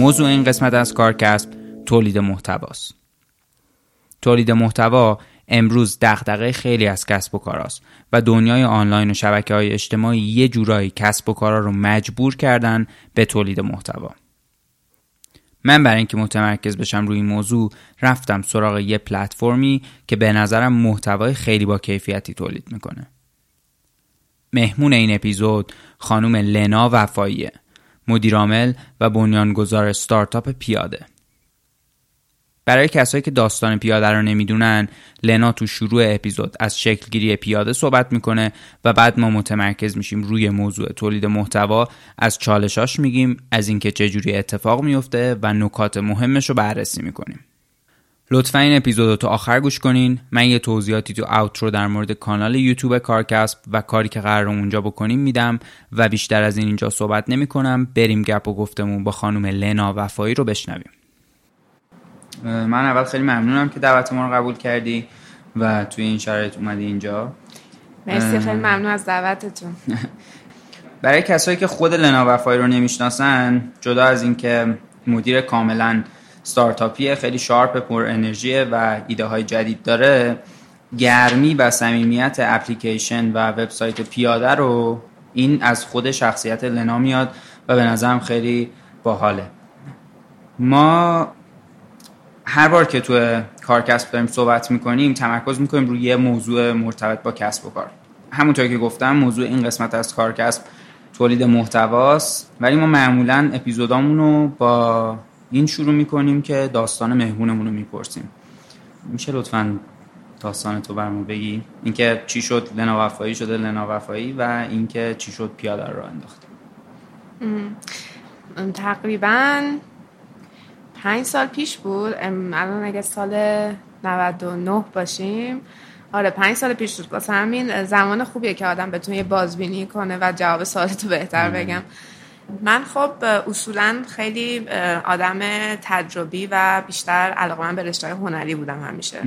موضوع این قسمت از کارکسب تولید محتواست. تولید محتوا امروز دغدغه خیلی از کسب و کاراست و دنیای آنلاین و شبکه های اجتماعی یه جورایی کسب و کارا رو مجبور کردن به تولید محتوا. من برای اینکه متمرکز بشم روی این موضوع رفتم سراغ یه پلتفرمی که به نظرم محتوای خیلی با کیفیتی تولید می‌کنه. مهمون این اپیزود خانم لنا وفاییه مدیرعامل و بنیانگذار استارتاپ پیاده. برای کسایی که داستان پیاده رو نمی‌دونن لنا تو شروع اپیزود از شکلگیری پیاده صحبت می‌کنه و بعد ما متمرکز میشیم روی موضوع تولید محتوا. از چالشاش میگیم از اینکه چجوری اتفاق میفته و نکات مهمش رو بررسی می‌کنیم. لطفا این اپیزود رو تا آخر گوش کنین. من یه توضیحاتی تو آوترو در مورد کانال یوتیوب کارکسب و کاری که قرار اونجا بکنیم میدم و بیشتر از این اینجا صحبت نمی کنم بریم گپ و گفتمون با خانم لنا وفایی رو بشنویم. من اول خیلی ممنونم که دعوت ما رو قبول کردی و توی این شرایط اومدی اینجا. مرسی خیلی ممنون از دعوتتون. برای کسایی که خود لنا وفایی رو نمی‌شناسن جدا از اینکه مدیر کاملا ستارتاپیه خیلی شارپ پر انرژیه و ایده های جدید داره. گرمی و صمیمیت اپلیکیشن و وبسایت پیاده رو این از خود شخصیت لنا میاد و به نظرم خیلی باحاله. ما هر بار که تو کارکسب داریم صحبت می‌کنیم تمرکز می‌کنیم روی یه موضوع مرتبط با کسب و کار. همونطور که گفتم موضوع این قسمت از کارکسب تولید محتواست. ولی ما معمولا اپیزودامون رو با این شروع می‌کنیم که داستان مهمونمون رو می‌پرسیم. میشه لطفا داستان تو برمون بگی. اینکه چی شد لنا وفایی شده لنا وفایی و اینکه چی شد پیاده رو انداخت تقریبا پنج سال پیش بود. الان اگه سال 99 باشیم. آره پنج سال پیش بود. واسه همین زمان خوبیه که آدم بتونه یه بازبینی کنه و جواب سوالتو بهتر بگم. من خب اصولا خیلی آدم تجربی و بیشتر علاقه من به رشته هنری بودم همیشه.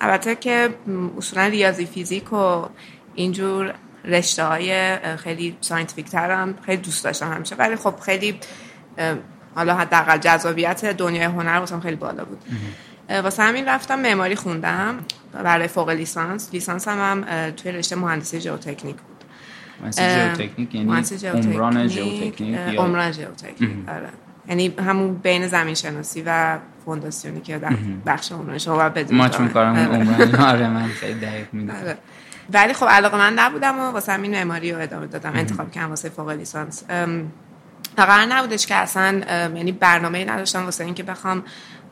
البته که اصولا ریاضی فیزیک و اینجور رشته های خیلی scientific ترم خیلی دوست داشتم همیشه. ولی خب خیلی حالا حداقل جذابیت دنیای هنر واسم خیلی بالا بود. واسه همین رفتم معماری خوندم برای فوق لیسانس. لیسانس هم, هم توی رشته مهندسی ژئوتکنیک بود. ژئوتکنیک یعنی عمران ژئوتکنیک عمران ژئوتکنیک آره. یعنی همون بین زمین شناسی و فونداسیونی که در بخش عمران شما باید بدونید. ما چون کارمون عمران آره من خیلی دقیق می‌دونم ولی خب علاقه من نبودم و واسه همین معماری رو ادامه دادم انتخاب کردم واسه فوق لیسانس. قرار نبودش که اصلا یعنی برنامه نداشتم واسه اینکه بخوام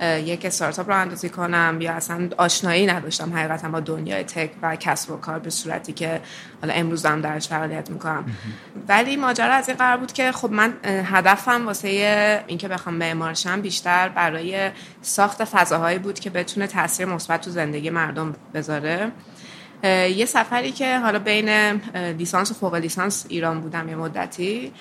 یک استارتاپ رو اندازی کنم یا اصلا آشنایی نداشتم حقیقتا با دنیای تک و کسب و کار به صورتی که حالا امروز هم درش فعالیت می‌کنم. ولی ماجرا از این قرار بود که خب من هدفم واسه اینکه بخوام معمارشم بیشتر برای ساخت فضاهایی بود که بتونه تاثیر مثبت تو زندگی مردم بذاره. یه سفری که حالا بین لیسانس و فوق لیسانس ایران بودم یه مدتی.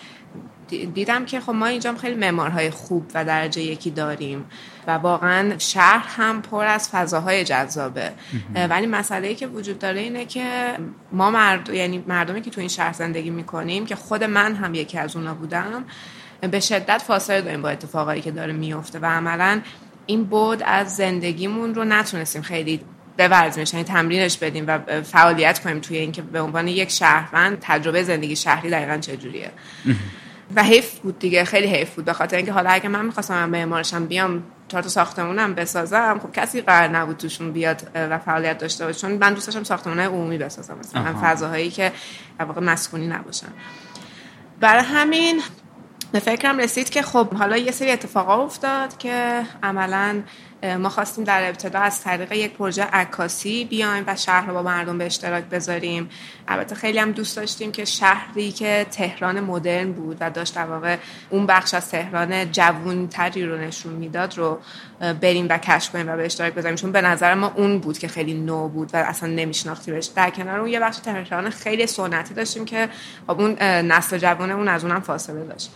دیدم که خب ما اینجا خیلی معمارهای خوب و درجه یکی داریم و واقعا شهر هم پر از فضاهای جذابه. ولی مسئله ای که وجود داره اینه که ما مرد... یعنی مردمی که تو این شهر زندگی می‌کنیم که خود من هم یکی از اونا بودم به شدت فاصله داریم با اتفاقایی که داره میفته و عملا این بود از زندگیمون رو نتونستیم خیلی بورزیمش یعنی تمرینش بدیم و فعالیت کنیم توی اینکه به عنوان یک شهروند تجربه زندگی شهری دقیقا چجوریه. و حیف بود دیگه خیلی حیف بود. به خاطر اینکه حالا اگه من می‌خواستم من معمارشم بیام تا تو ساختمونم بسازم خب کسی قرار نبود توشون بیاد و فعالیت داشته باشه. چون من دوست داشتم ساختمانهای عمومی بسازم مثلا فضاهایی که واقع مسکونی نباشن. برای همین به فکرم رسید که خب حالا یه سری اتفاقا افتاد که عملا ما خواستیم در ابتدا از طریق یک پروژه عکاسی بیایم و شهر رو با مردم به اشتراک بذاریم. البته خیلی هم دوست داشتیم که شهری که تهران مدرن بود و داشت در واقع اون بخش از تهران جوون تری رو نشون می‌داد رو بریم و کشف کنیم و به اشتراک بذاریم. چون به نظر ما اون بود که خیلی نو بود و اصلا نمیشناختیمش در کنار اون یه بخش تهران خیلی سنتی داشتیم که خب اون نسل جوانمون از اونم فاصله داشت.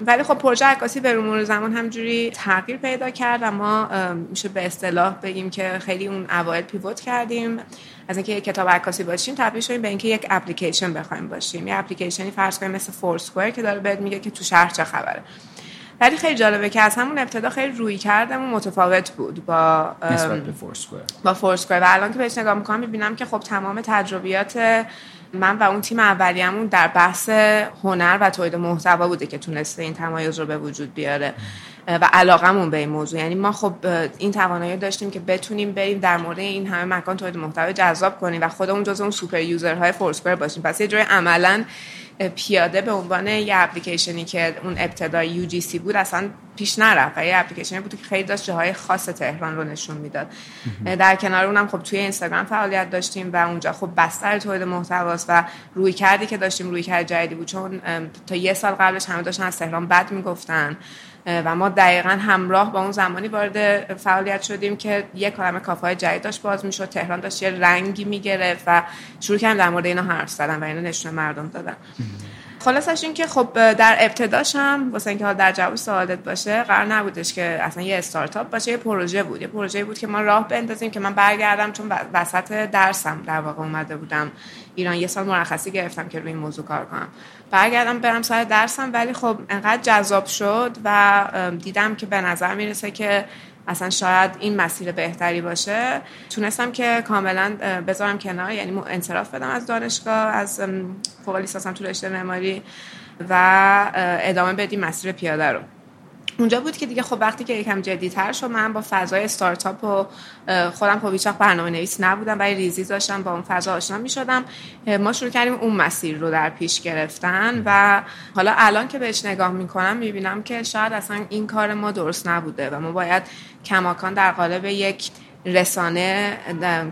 ولی خب پروژه عکاسی به مرور زمان همجوری تغییر پیدا کرد و ما میشه به اصطلاح بگیم که خیلی اون اوایل پیوت کردیم. از اینکه یک کتاب عکاسی باشیم تبدیل شدیم به اینکه یک اپلیکیشن بخوایم باشیم. یه اپلیکیشنی فرض کنیم مثل فورسکوئر که داره بهت میگه که تو شهر چه خبره. ولی خیلی جالبه که از همون ابتدا خیلی روی کردم و متفاوت بود با با فورسکوئر و الان که بهش نگاه می‌کنم می‌بینم که خب تمام تجربیات من و اون تیم اولیه‌مون در بحث هنر و تولید محتوا بوده که تونسته این تمایز رو به وجود بیاره. و علاقمون به این موضوع. یعنی ما خب این توانایی داشتیم که بتونیم بریم در مورد این همه مکان تولید محتوا جذاب کنیم و خودمون جز اون سوپر یوزرهای فورسکوئر باشیم. پس یه جوری عملا پیاده به عنوان یه اپلیکیشنی که اون ابتدای یو جی سی بود اصلا پیش نرفت و یه اپلیکیشنی بود که خیلی داشت جاهای خاص تهران رو نشون می‌داد. در کنار اونم خب توی اینستاگرام فعالیت داشتیم و اونجا خب بستر تولید محتواست و روی کردی که داشتیم روی کرد جدیدی بود. چون تا یه سال قبلش همه داشتن از تهران بد می‌گفتن. و ما دقیقا همراه با اون زمانی وارد فعالیت شدیم که یک کلمه کافه جدید داشت باز می‌شد. تهران داشت یه رنگی می‌گرفت و شروع کردیم در مورد اینا حرف زدن و اینا نشون مردم دادن. خلاصش این که خب در ابتداش هم واسه اینکه حال در جواب سعادت باشه قرار نبودش که اصلا یه استارتاپ باشه یه پروژه بود. یه پروژه بود که ما راه بندازیم که من برگردم چون وسط درسم در واقع اومده بودم. ایران یه سال مرخصی گرفتم که روی این موضوع کار کنم. برگردم برم سر درسم ولی خب انقدر جذاب شد و دیدم که به نظر می‌رسه که اصلا شاید این مسیر بهتری باشه. تونستم که کاملا بذارم کنار یعنی انصراف بدم از دانشگاه از فوق لیسانسم تو رشته معماری و ادامه بدیم مسیر پیاده رو. اونجا بود که دیگه خب وقتی که یکم تر شد من با فضای استارتاپ و خودم خب هیچ برنامه نویس نبودم ولی ریزی داشتم با اون فضا آشنا می شدم ما شروع کردیم اون مسیر رو در پیش گرفتن و حالا الان که بهش نگاه می‌کنم می‌بینم که شاید اصلا این کار ما درست نبوده و ما باید کماکان در قالب یک رسانه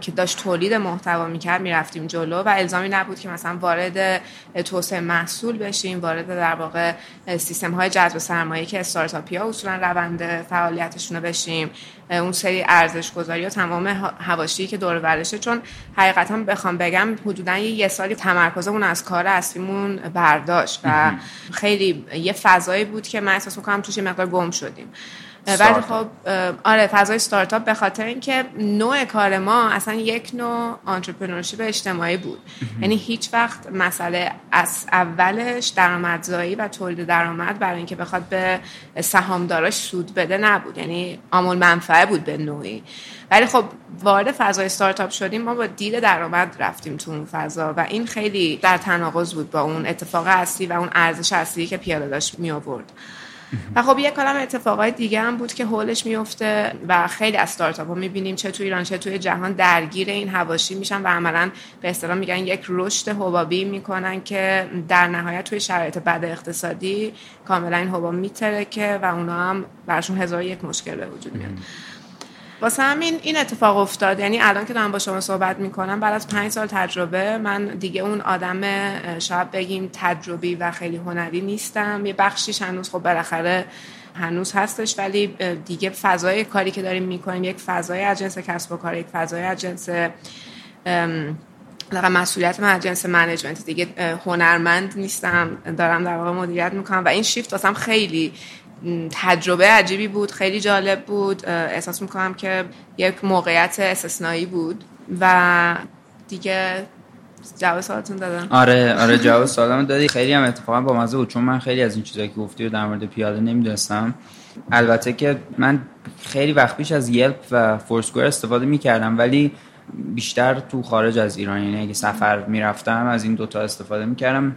که داشت تولید محتوا می‌کرد می‌رفتیم جلو و الزامی نبود که مثلا وارد توسعه محصول بشیم وارد در واقع سیستم های جذب سرمایه که استارتاپی ها اصولا روند فعالیتشون رو بشیم. اون سری ارزش گذاری و تمام هواشی که دور ورشه. چون حقیقتا بخوام بگم حدودا یه سالی تمرکزمون از کار اصلیمون برداشت و خیلی یه فضایی بود که من احساس می‌کنم توش مقدار گم شدیم. ولی خب آره فضای استارتاپ به خاطر اینکه نوع کار ما اصلا یک نوع آنترپرنورشیپ اجتماعی بود. یعنی هیچ وقت مسئله از اولش درآمدزایی و تولید درآمد برای اینکه بخواد به سهامداراش سود بده نبود. یعنی آمول منفعه بود به نوعی. ولی خب وارد فضای استارتاپ شدیم ما با دید درآمد رفتیم تو اون فضا و این خیلی در تناقض بود با اون اتفاق اصلی و اون ارزش اصلی که پیاده داشت می آورد و خب یه کلم اتفاقای دیگه هم بود که حولش میفته و خیلی از استارتاپ ها می‌بینیم چه توی ایران چه توی جهان درگیر این هواشی میشن و عملا به اصطلاح میگن یک رشد حبابی می‌کنن که در نهایت توی شرایط بد اقتصادی کاملا این حباب میترکه و اونا هم برشون هزار یک مشکل به وجود میاد. واسه همین این اتفاق افتاد. یعنی الان که دارم با شما صحبت می‌کنم بعد از پنج سال تجربه من دیگه اون آدم شاید بگیم تجربی و خیلی هنری نیستم. یه بخشیش هنوز خب بالاخره هنوز هستش ولی دیگه فضای کاری که داریم می‌کنیم یک فضای از جنس کسب و کار یک فضای از جنس در مسئولیت من از جنس منیجمنت. دیگه هنرمند نیستم. دارم در واقع مدیریت می‌کنم و این شیفت واسم خیلی تجربه عجیبی بود خیلی جالب بود. احساس می‌کنم که یک موقعیت استثنایی بود و دیگه جواب سوالتون دادم. آره آره جواب سوالم دادی. خیلی هم اتفاقا با مزه بود چون من خیلی از این چیزایی که گفتی رو در مورد پیاده نمی‌دونستم. البته که من خیلی وقت پیش از یلپ و فورسکوئر استفاده می‌کردم ولی بیشتر تو خارج از ایران یعنی اگه سفر می‌رفتم از این دوتا استفاده می‌کردم.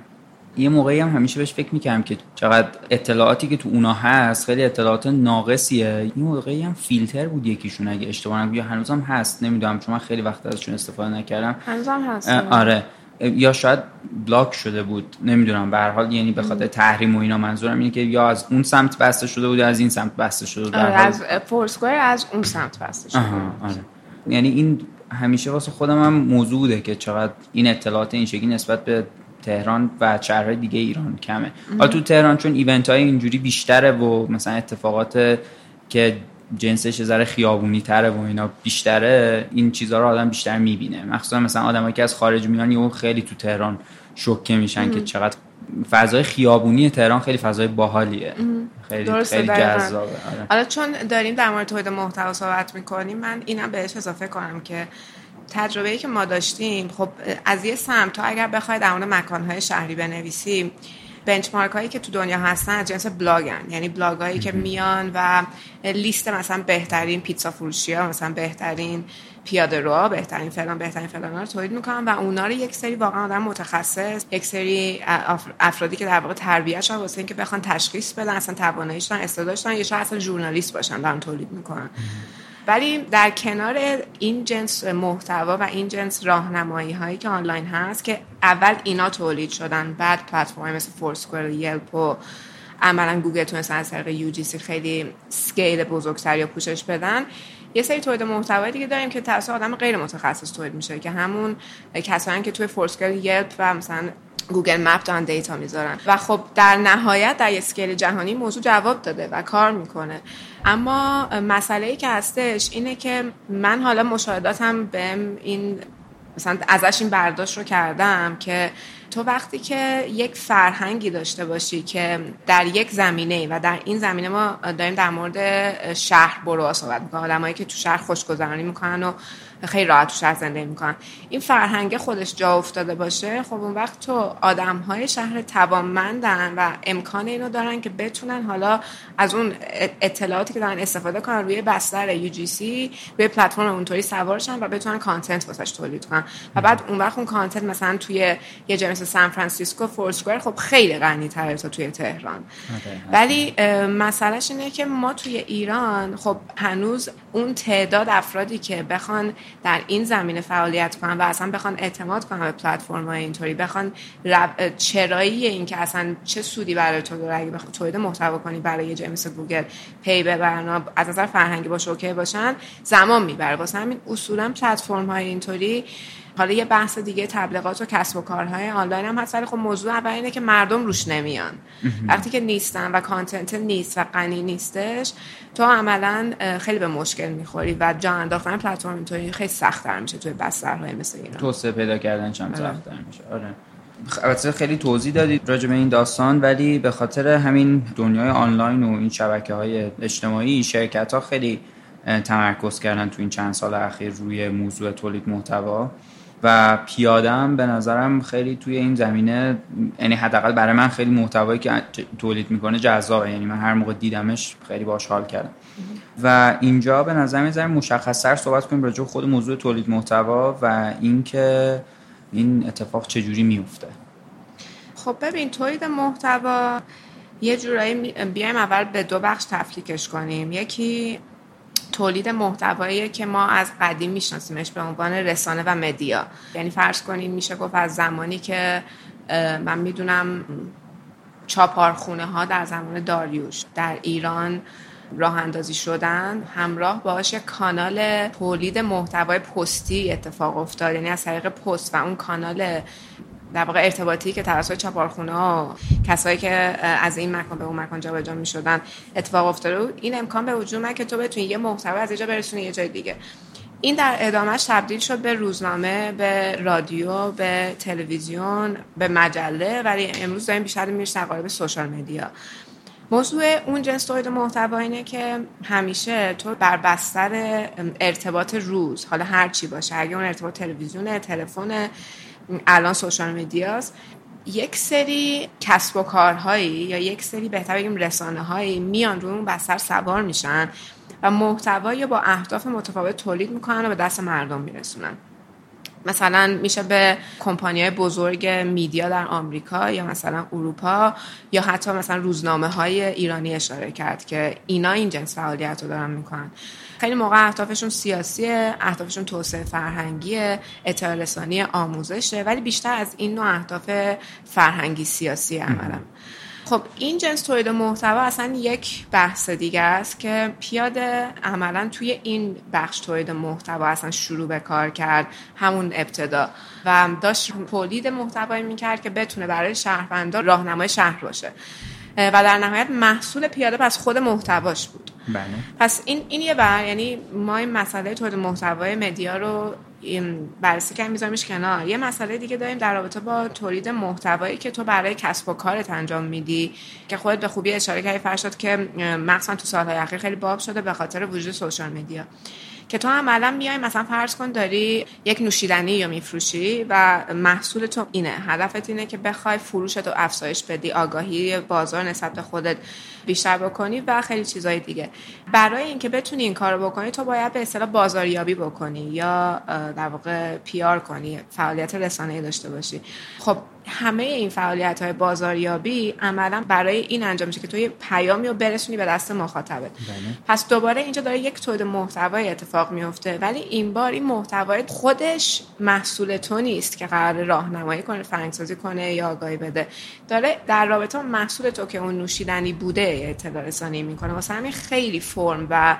یه موقعی هم همیشه بهش فکر می‌کردم که چقدر اطلاعاتی که تو اونا هست خیلی اطلاعات ناقصیه. این موقعی هم فیلتر بود یکیشون اگه اشتباه نکنم یا هنوزم هست نمی‌دونم چون من خیلی وقت ازشون استفاده نکردم. هنوزم هست. آره. یا شاید بلاک شده بود نمی‌دونم. به هر حال یعنی به خاطر تحریم و اینا منظورم اینه که یا از اون سمت بسته شده بود یا از این سمت بسته شده بود. آره از فورسکوئر از اون سمت بسته شده آره. یعنی این همیشه واسه خودم هم موضوع بوده که چقدر این اطلاعات این شکلی نسبت به تهران و شهرهای دیگه ایران کمه. حالا تو تهران چون ایونت های اینجوری بیشتره و مثلا اتفاقات که جنسش ذره خیابونی تره و اینا بیشتره این چیزها رو آدم بیشتر می‌بینه. مخصوصا مثلا آدمایی که از خارج میان و خیلی تو تهران شوکه میشن که چقدر فضای خیابونی تهران خیلی فضای باحالیه. خیلی خیلی جذابه. آره. حالا چون داریم در مورد تولید محتوا صحبت می‌کنیم من اینم بهش اضافه کنم که تجربه که ما داشتیم خب از یه سمت تو اگر بخواید در مورد مکانهای شهری بنویسیم بنچمارک هایی که تو دنیا هستن از جنس بلاگن. یعنی بلاگ هایی که میان و لیست مثلا بهترین پیتزا فروشی ها مثلا بهترین پیاده رو بهترین فلان بهترین فلان رو تولید می‌کنن و اونا رو یک سری واقعا آدم متخصص یک سری افرادی که در واقع تربیت شدن واسه اینکه بخوان تشخیص بدن اصلا تواناییش دارن استعدادش دارن یا شاید اصلا ژورنالیست باشن دارن تولید می‌کنن. ولی در کنار این جنس محتوا و این جنس راهنمایی هایی که آنلاین هست که اول اینا تولید شدن بعد پلتفرم مثل Foursquare Yelp و عملا گوگل تونست از طریق UGC خیلی scale بزرگتری یا پوشش بدن. یه سری تولید محتوای دیگه داریم که توسط آدم غیر متخصص تولید میشه که همون کسانی که توی Foursquare Yelp و مثلا Google Map دارن data می‌ذارن. و خب در نهایت در scale جهانی موضوع جواب داده و کار می‌کنه. اما مسئله ای که هستش اینه که من حالا مشاهداتم بهم این مثلا ازش این برداشت رو کردم که تو وقتی که یک فرهنگی داشته باشی که در یک زمینه و در این زمینه ما داریم در مورد شهر برو صحبت می‌کنیم. آدمایی که تو شهر خوشگذرانی می‌کنن و خیلی راحت تو شهر زندگی می‌کنن. این فرهنگ خودش جا افتاده باشه خب اون وقت تو آدم های شهر توانمندن و امکان اینو دارن که بتونن حالا از اون اطلاعاتی که دارن استفاده کنن روی بستر UGC روی پلتفرم اونطوری سوارشن و بتونن content واسش تولید کنن. و بعد اون وقت اون content مثلا توی یه مثل سان فرانسیسکو Foursquare خب خیلی غنی تره تا توی تهران. ولی مسئلهش اینه که ما توی ایران خب هنوز اون تعداد افرادی که بخوان در این زمینه فعالیت کنن و اصلا بخوان اعتماد کنن به پلتفرم های اینطوری بخوان چرایی این که اصلا چه سودی برای تو داره اگه بخواد تولید محتوا کنی برای یه مثل گوگل پی ببرن از نظر فرهنگی باشه OK باشن زمان می‌بره. واسه همین اصولا پلتفرم های اینطوری حالا یه بحث دیگه تبلیغات و کسب و کارهای آنلاین هم هست. ولی خب موضوع اول اینه که مردم روش نمیان. وقتی که نیستن و content نیست و غنی نیستش تو عملا خیلی به مشکل می‌خوری و جا انداختن پلتفرم اینطوری خیلی سخت‌تر میشه توی بسترهای مثل ایران. توسعه پیدا کردن آره. سخت‌تر میشه. آره. البته خیلی توضیح دادید راجع به این داستان ولی به خاطر همین دنیای آنلاین و این شبکه های اجتماعی شرکت ها خیلی تمرکز کردن تو این چند سال اخیر روی موضوع تولید محتوا. و پیادم به نظرم خیلی توی این زمینه یعنی حداقل برای من خیلی محتوایی که تولید می‌کنه جذابه. یعنی من هر موقع دیدمش خیلی باش حال کردم. و اینجا به نظر می‌ذارم مشخصتر صحبت کنیم راجع خود موضوع تولید محتوا و اینکه این اتفاق چجوری میفته خب ببین تولید محتوا یه جورایی بیایم اول به دو بخش تفکیکش کنیم. یکی تولید محتوایی که ما از قدیم میشناسیمش به عنوان رسانه و مدیا. یعنی فرض کنیم میشه گفت از زمانی که من می‌دونم چاپارخونه ها در زمان داریوش در ایران راه اندازی شدن همراه باش کانال تولید محتوای پستی اتفاق افتاد. یعنی از طریق پست و اون کانال در واقع ارتباطی که توسط چاپارخونه ها کسایی که از این مکان به اون مکان جابجا می شدن اتفاق افتاده این امکان به وجود که تو بتونی یه محتوا از اینجا برسونی یه جای دیگه. این در ادامهش تبدیل شد به روزنامه به رادیو به تلویزیون به مجله ولی امروز داریم بیشتر می‌رسه قالب سوشال مدیا. موضوع اون جنس تولید محتوا اینه که همیشه تو بر بستر ارتباط روز حالا هر چی باشه اگه اون ارتباط تلویزیون تلفن الان سوشال مدیاست یک سری کسب و کارهایی یا یک سری بهتر بگیم رسانه هایی میان روی اون بستر سوار میشن و محتوایی با اهداف متفاوت تولید می‌کنن و به دست مردم میرسونن. مثلا میشه به کمپانی های بزرگ میدیا در آمریکا یا مثلا اروپا یا حتی مثلا روزنامه های ایرانی اشاره کرد که اینا این جنس فعالیت رو دارن می‌کنن. خیلی موقع اهدافشون سیاسیه اهدافشون توسعه فرهنگی اطلاع رسانی آموزشه ولی بیشتر از این نوع اهداف فرهنگی سیاسی عملا خب این جنس تولید محتوا اصلا یک بحث دیگه است که پیاده عملا توی این بخش تولید محتوا اصلا شروع به کار کرد همون ابتدا. و داشت تولید محتوایی می‌کرد که بتونه برای شهروندان راهنمای شهر باشه. و در نهایت محصول پیاده پس خود محتواش بود. بله. پس این این یه بر یعنی ما این مسئله تولید محتوای مدیا رو بررسی کردیم میذاریمش کنار. یه مسئله دیگه داریم در رابطه با تولید محتوایی که تو برای کسب و کارت انجام میدی که خودت به خوبی اشاره کردی فرشاد که مخصوصا تو سالهای اخیر خیلی باب شده به خاطر وجود سوشال مدیا. که تو عملا میای مثلا فرض کن داری یک نوشیدنی یا میفروشی و محصول تو اینه هدفت اینه که بخوای فروشت رو افزایش بدی آگاهی بازار نسبت به خودت. بیشتر بکنی و خیلی چیزای دیگه. برای اینکه بتونی این کارو بکنی تو باید به اصطلاح بازاریابی بکنی یا در واقع پیار کنی فعالیت رسانه‌ای داشته باشی. خب همه این فعالیت های بازاریابی عملا برای این انجام میشه که تو یه پیامی رو برسونی به دست مخاطبت. بله. پس دوباره اینجا داره یک تولید محتوای اتفاق میفته ولی این بار این محتوای خودش محصول تو نیست که قرار راهنمایی کنه فرنگسازی کنه یا آگاهی بده. داره در رابطه محصول تو که اون نوشیدنی بوده اطلاع رسانی می‌کنه. واسه همین خیلی فرم و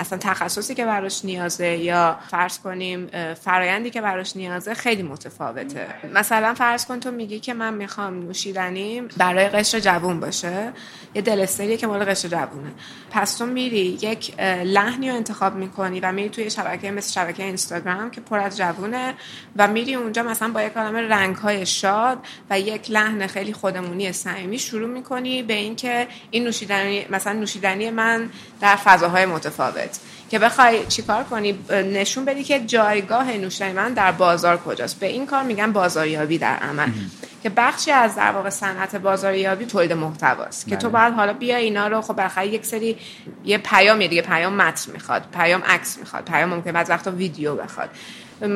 اصلا تخصصی که براش نیازه یا فرض کنیم فرایندی که براش نیازه خیلی متفاوته. مثلا فرض کن تو میگی که من می‌خوام نوشیدنیم برای قشر جوون باشه. یه دلستریه که مال قشر جوونه. پس تو میری یک لحنی رو انتخاب می‌کنی و میری توی شبکه مثل شبکه اینستاگرام که پر از جوونه و میری اونجا مثلا با یک کلمه رنگ های شاد و یک لحن خیلی خودمونی صمیمی شروع می‌کنی به اینکه این نوشیدنی مثلا نوشیدنی من در فضاهای متفاوت. که بخوای چیکار کنی؟ نشون بدی که جایگاه نوشیدنی من در بازار کجاست. به این کار میگن بازاریابی در عمل. که بخشی از در واقع صنعت بازاریابی تولید محتواست که تو بله. بعد حالا بیا اینا رو خب بالاخره یک سری یه پیام دیگه پیام متن می‌خواد پیام عکس می‌خواد پیام ممکن بعض وقتا ویدیو بخواد.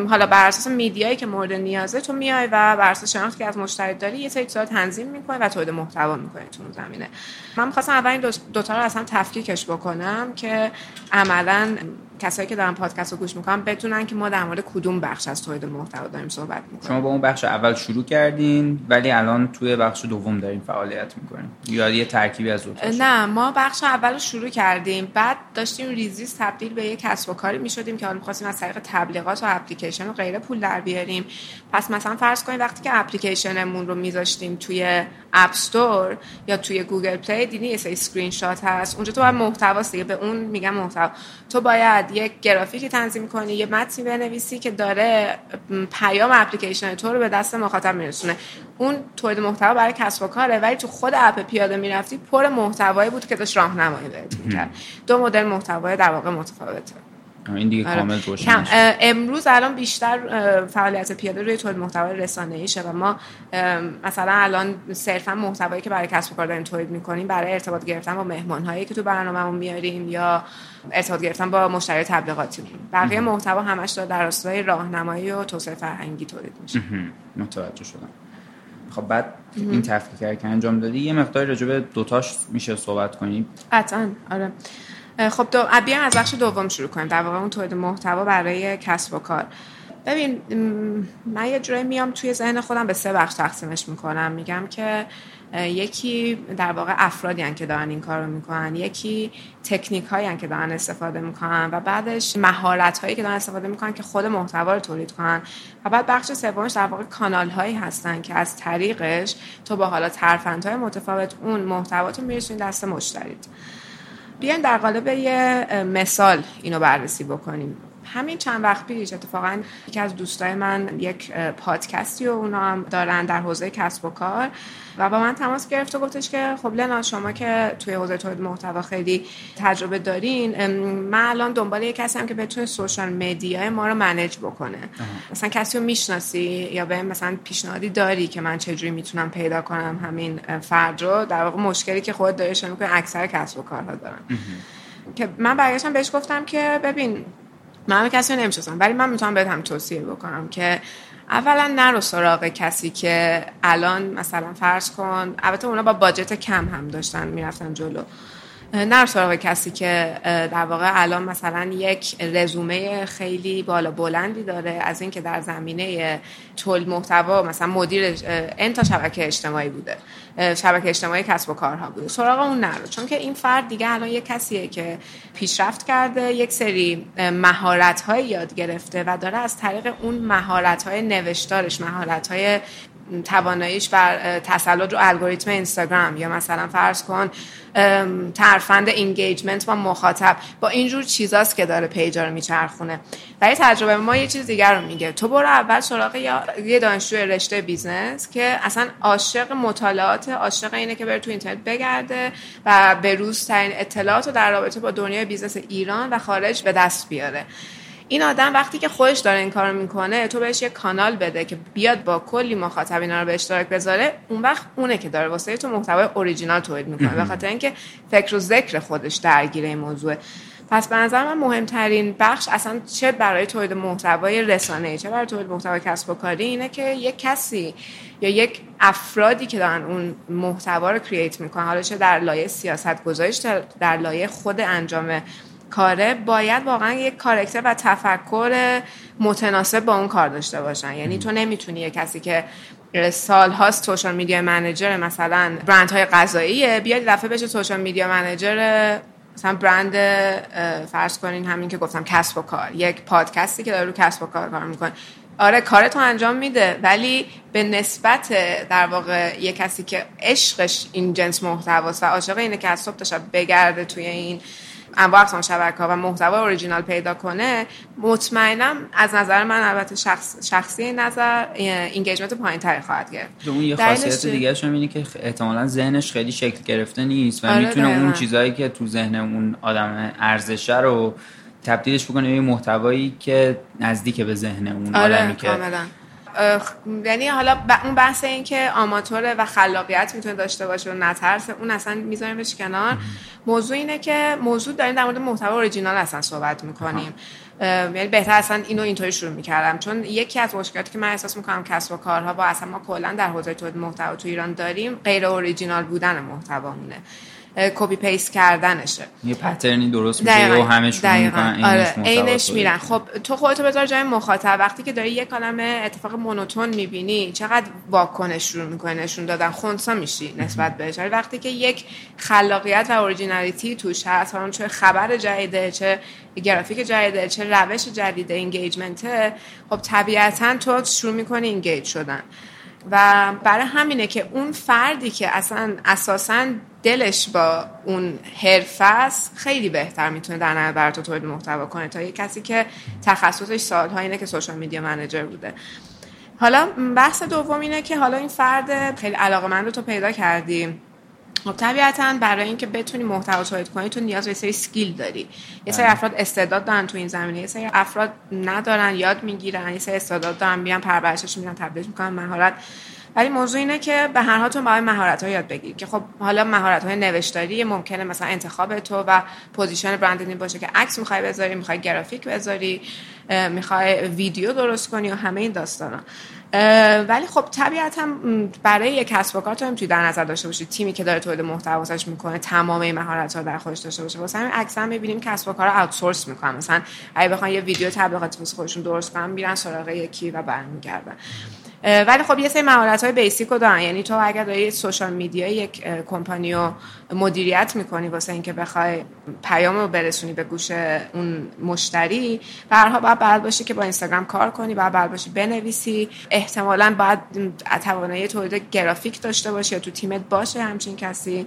حالا بر اساس میدیایی که مورد نیازه تو میای و بر اساس شناختی که از مشتری داری یه سری چیزا تنظیم می‌کنی و تولید محتوا می‌کنی تو اون زمینه. من می‌خواستم اول این دو, تا رو اصلا تفکیکش بکنم که عملا کسایی که دارن پادکست رو گوش می‌کنن بتونن که ما در مورد کدوم بخش از تولید محتوا داریم صحبت می‌کنیم. شما با اون بخش اول شروع کردین ولی الان توی بخش دوم داریم فعالیت می‌کنیم یا یه ترکیبی از دو نه ما بخش اول رو شروع کردیم. بعد داشتیم ریز ریز تبدیل به یه کسب و کاری می‌شدیم که حالا می‌خواستیم از طریق تبلیغات و اپلیکیشن و غیره پول در بیاریم. پس مثلا فرض کنید وقتی که اپلیکیشنمون رو میذاشتیم توی App Store یا توی Google Play دیدی یه سری اسکرین شات هست. اونجا تو باید محتوا دیگه. به اون میگم محتوا. تو باید یک گرافیکی تنظیم کنی یه متنی بنویسی که داره پیام اپلیکیشن تو رو به دست مخاطب میرسونه. اون تولید محتوا برای کسب و کاره ولی تو خود اپ پیاده می‌رفتی پر محتوایی بود که داشت راهنمایی بهت می‌کرد. دو مدل محتوای در واقع متفاوته. این دیگه آره. کامل امروز الان بیشتر فعالیت پیاده روی تولید محتوای رسانه‌ای شه و ما مثلا الان صرفا محتوایی که برای کسب و کار داریم تولید می‌کنیم برای ارتباط گرفتن با مهمان هایی که تو برنامه‌مون میاریم یا ارتباط گرفتن با مشتری تبلیغاتی. بقیه محتوا همش در راستای راهنمایی و توسعه فرهنگی تولید میشه. متوجه شدم. خب بعد این تفکیک که انجام دادی یه مقداری راجع به دوتاش میشه صحبت کنیم قطعا آره. خب دو... بیایم از بخش دوم شروع کنیم. در واقع اون تولید محتوا برای کسب و کار. ببین من یه جوری میام توی ذهن خودم به سه بخش تقسیمش می‌کنم. میگم که یکی در واقع افرادی هن که دارن این کار رو می‌کنن. یکی تکنیک هایی که دارن استفاده می‌کنن. و بعدش مهارت هایی که دارن استفاده می‌کنن که خود محتوا رو تولید کنن. و بعد بخش سومش در واقع کانال هایی هستن که از طریقش تو با حالا های متفاوت اون محتوا رو میرسونی دست مشتریت. بیاین در قالب یه مثال اینو بررسی بکنیم. همین چند وقت پیش اتفاقا یکی از دوستای من یک پادکستی و اونا هم دارن در حوزه کسب و کار. و با من تماس گرفت و گفتش که خب لنا شما که توی حوزه تولید محتوا خیلی تجربه دارین من الان دنبال یک کسی هم که بتونه سوشال مدیا ما رو منیج بکنه. مثلا کسی رو می‌شناسی یا به مثلا پیشنهادی داری که من چجوری می‌تونم پیدا کنم همین فرد رو؟ در واقع مشکلی که خود داری شما اکثر کسب و کارها دارن. که من برگشتم بهش گفتم که ببین من کسی نمی‌شناسم ولی من می‌تونم بهت هم توصیه بکنم که اولا نرو سراغ کسی که الان مثلا فرض کن البته اونا با باجت کم هم داشتن می‌رفتن جلو. نرو سراغ کسی که در واقع الان مثلا یک رزومه خیلی بالا بلندی داره از اینکه در زمینه تولید محتوا مثلا مدیر انتا شبکه اجتماعی بوده شبکه اجتماعی کسب و کارها بوده. سراغ اون نرو چون که این فرد دیگه الان یک کسیه که پیشرفت کرده یک سری مهارت یاد گرفته و داره از طریق اون مهارت های نوشتارش مهارت های تواناییش بر تسلط رو الگوریتم اینستاگرام یا مثلا فرض کن ترفند engagement با مخاطب با اینجور چیزاست که داره page ا رو میچرخونه. برای تجربه ما یه چیز دیگر رو میگه. تو برو اول سراغ یه دانشجوی رشته business که اصلا عاشق مطالعات عاشق اینه که بره تو اینترنت بگرده و به روز ترین اطلاعات رو در رابطه با دنیای business ایران و خارج به دست بیاره. این آدم وقتی که خودش داره این کارو می‌کنه تو بهش یه کانال بده که بیاد با کلی مخاطب اینا رو به اشتراک بذاره اون وقت اونه که داره واسه تو محتوای اوریجینال تولید می‌کنه. به خاطر اینکه فکر و ذکر خودش درگیر این موضوع پس به نظر من مهمترین بخش اصلا چه برای تولید محتوای رسانه چه برای تولید محتوای کسب و کاری اینه که یک کسی یا یک افرادی که دارن اون محتوا رو کرییت می‌کنن حالا چه در لایه سیاست گذاریش در لایه خود انجام کاره باید واقعا یک کارکتر و تفکر متناسب با اون کار داشته باشن. یعنی تو نمی‌تونی یه کسی که سال هاست social media manager مثلا برند های غذاییه بیاد دفعه بشه social media manager مثلا برند فرض کنین همین که گفتم کسب و کار. یک پادکستی که داره رو کسب و کار کار می‌کنه. آره کار تو انجام میده ولی به نسبت در واقع یه کسی که عشقش این جنس محتواست و عاشق اینه که از صبح تا شب بگرده توی این انواع اقسام شبکه ها و محتوا اوریجینال پیدا کنه مطمئنم از نظر من البته شخص شخصی نظر engagement پایین تری خواهد گرفت. اون یه خاصیت دیگه هم اینه که احتمالا ذهنش خیلی شکل گرفته نیست و آره می‌تونه اون چیزهایی که تو ذهن اون آدم ارزشه رو تبدیلش بکنه به محتوایی که نزدیک به ذهن اون آره، آدمی که یعنی حالا اون بحث این که آماتوره و خلاقیت می‌تونه داشته باشه و نترسه اون اصلا میذاریمش کنار. موضوع اینه که موضوع داریم در مورد محتوا اوریجینال اصلا صحبت می‌کنیم. یعنی بهتر اصلا اینو اینطوری شروع می‌کردم. چون یکی از مشکلاتی که من احساس می‌کنم کسب و کارها با اصلا ما کلا در حوزه تولید محتوا تو ایران داریم غیر اوریجینال بودن محتوامونه. copy paste کردنشه. یه pattern ی درست میشه و همه شروع می‌کنن آره اینش میرن. خب تو خودتو بذار جای مخاطب. وقتی که داری یه عالمه اتفاق monotone می‌بینی چقدر واکنش شروع می‌کنه نشون دادن؟ خونسا میشی نسبت بهش. وقتی که یک خلاقیت و originality توش هست اون چه خبر جدیده چه گرافیک جدیده چه روش جدید engagement ه خب طبیعتا تو شروع می‌کنی engage شدن. و برای همینه که اون فردی که اصلا اساسا دلش با اون حرفه است خیلی بهتر می‌تونه در نهایت تو تولید محتوا کنه تا یه کسی که تخصصش سالها اینه که سوشال میدیا منیجر بوده. حالا بحث دوم اینه که حالا این فرد خیلی علاقه من رو تو پیدا کردی. خب طبیعتا برای اینکه بتونی محتوا تولید کنی تو نیاز به سری سکیل داری. یه سری بله. افراد استعداد دارن تو این زمینه یه سری افراد ندارن یاد می‌گیرن یه سری استعداد دارن میرن پرورشش میدن تبدیل می‌کنن مهارت ولی موضوع اینه که به هر حال تو باید مهارت ها یاد بگیری که خب حالا مهارت های نوشتاری ممکنه مثلا انتخاب تو و personal branding باشه که عکس می‌خوای بذاری می‌خوای گرافیک بذاری می‌خوای ویدیو درست کنی و همه این داستانا. ولی خب طبیعتا برای یک کسب و کار تو توی در نظر داشته باشی. تیمی که داره تولید محتوا می‌کنه تمام این مهارت ها در خودش داشته باشه. واسه همین اکثرا می‌بینیم کسب و کار outsource می‌کنن. مثلا اگه بخوان یه ویدیو تبلیغاتی واسه خودشون درست کنن میرن سراغ یکی و برمیگردن. ولی خب یه سری مهارت های بیسیک رو دارن. یعنی تو اگر داری سوشال میدیا یک کمپانی رو مدیریت می‌کنی واسه اینکه بخوای پیام رو برسونی به گوش اون مشتری برها باید بعد باشی که با اینستاگرام کار کنی باید بعد باشی بنویسی. احتمالا باید توانایی تولید گرافیک داشته باشی یا تو تیمت باشه همچین کسی.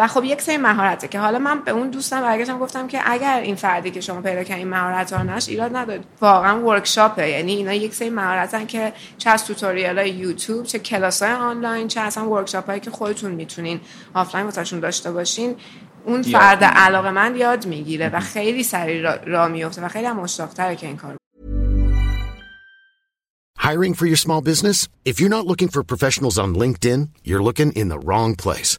و خب یک سری مهارته که حالا من به اون دوستم برگشتم گفتم که اگر این فردی که شما پیدا کردین مهارت ها نش ایراد نداره واقعا ورکشاپه یعنی اینا یک سری مهارتن که چه از توتوریال های یوتیوب چه کلاس های آنلاین چه اصلا ورکشاپ هایی که خودتون می‌تونین آفلاین واسهشون داشته باشین اون فرد علاقه من یاد می‌گیره و خیلی سریع را, را میفته و خیلی هم مشتاقتره که این کار Hiring for your small business? If you're not looking for professionals on LinkedIn, you're looking in the wrong place.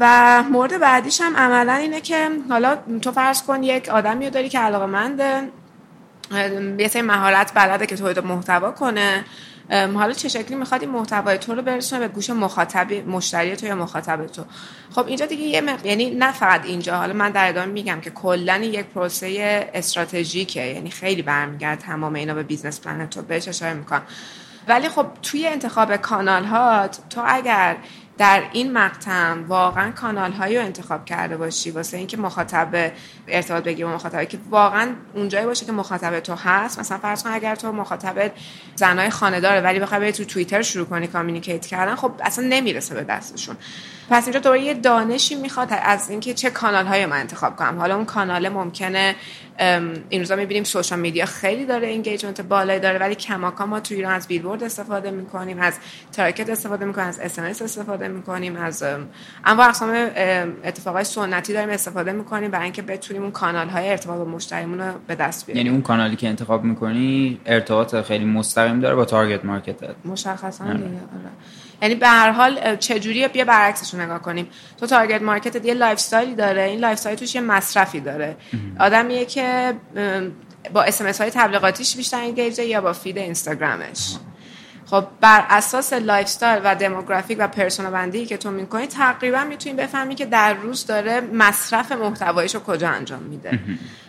و مورد بعدیش هم عملا اینه که حالا تو فرض کن یک آدمی رو داری که علاقه منده یه سری مهارت بلده که تولید محتوا کنه. حالا چه شکلی می‌خواد این محتوای تو رو برسونه به گوش مخاطب مشتری تو یا مخاطب تو؟ خب اینجا دیگه یه یعنی نه فقط اینجا حالا من در ادامه میگم که کلا یک پروسه استراتژیکه یعنی خیلی برمیگرده تمام اینا به business plan تو بهش اشاره می‌کنم. ولی خب توی انتخاب کانال هات تو اگر در این مقطع واقعا کانال هایی رو انتخاب کرده باشی واسه اینکه مخاطب ارتباط بگیری با مخاطبه که واقعا اونجایی باشه که مخاطب تو هست. مثلا فرض کن اگر تو مخاطب زنای خانه داره ولی بخوای بری تو توییتر شروع کنی communicate کردن خب اصلا نمی‌رسه به دستشون. پس اینجا دوباره یه دانشی می‌خواد از اینکه چه کانال های من انتخاب کنم. حالا اون کانال ممکنه این روزا می‌بینیم social media خیلی داره engagement بالایی داره ولی کماکان ما تو ایران از بیلبورد استفاده می‌کنیم از تراکت استفاده می‌کنیم از اس ام اس استفاده می‌کنیم از انواع اقسام اتفاقای سنتی داریم استفاده می‌کنیم برای اینکه بتونیم اون کانال های ارتباط با مشتریمون رو به دست بیاریم. یعنی اون کانالی که انتخاب می‌کنی ارتباط خیلی مستقیم داره با target market مشخصا دیگه آره. یعنی به هر حال چجوری بیا برعکسش نگاه کنیم. تو target market یه lifestyle ی داره. این lifestyle توش یه مصرفی داره. آدمیه که با اس های تبلیغاتیش بیشتر engage ه یا با feed اینستاگرامش خب بر اساس lifestyle و demographic و persona بندی که تو می‌کنی تقریبا می‌تونی بفهمی که در روز داره مصرف محتوایش رو کجا انجام میده.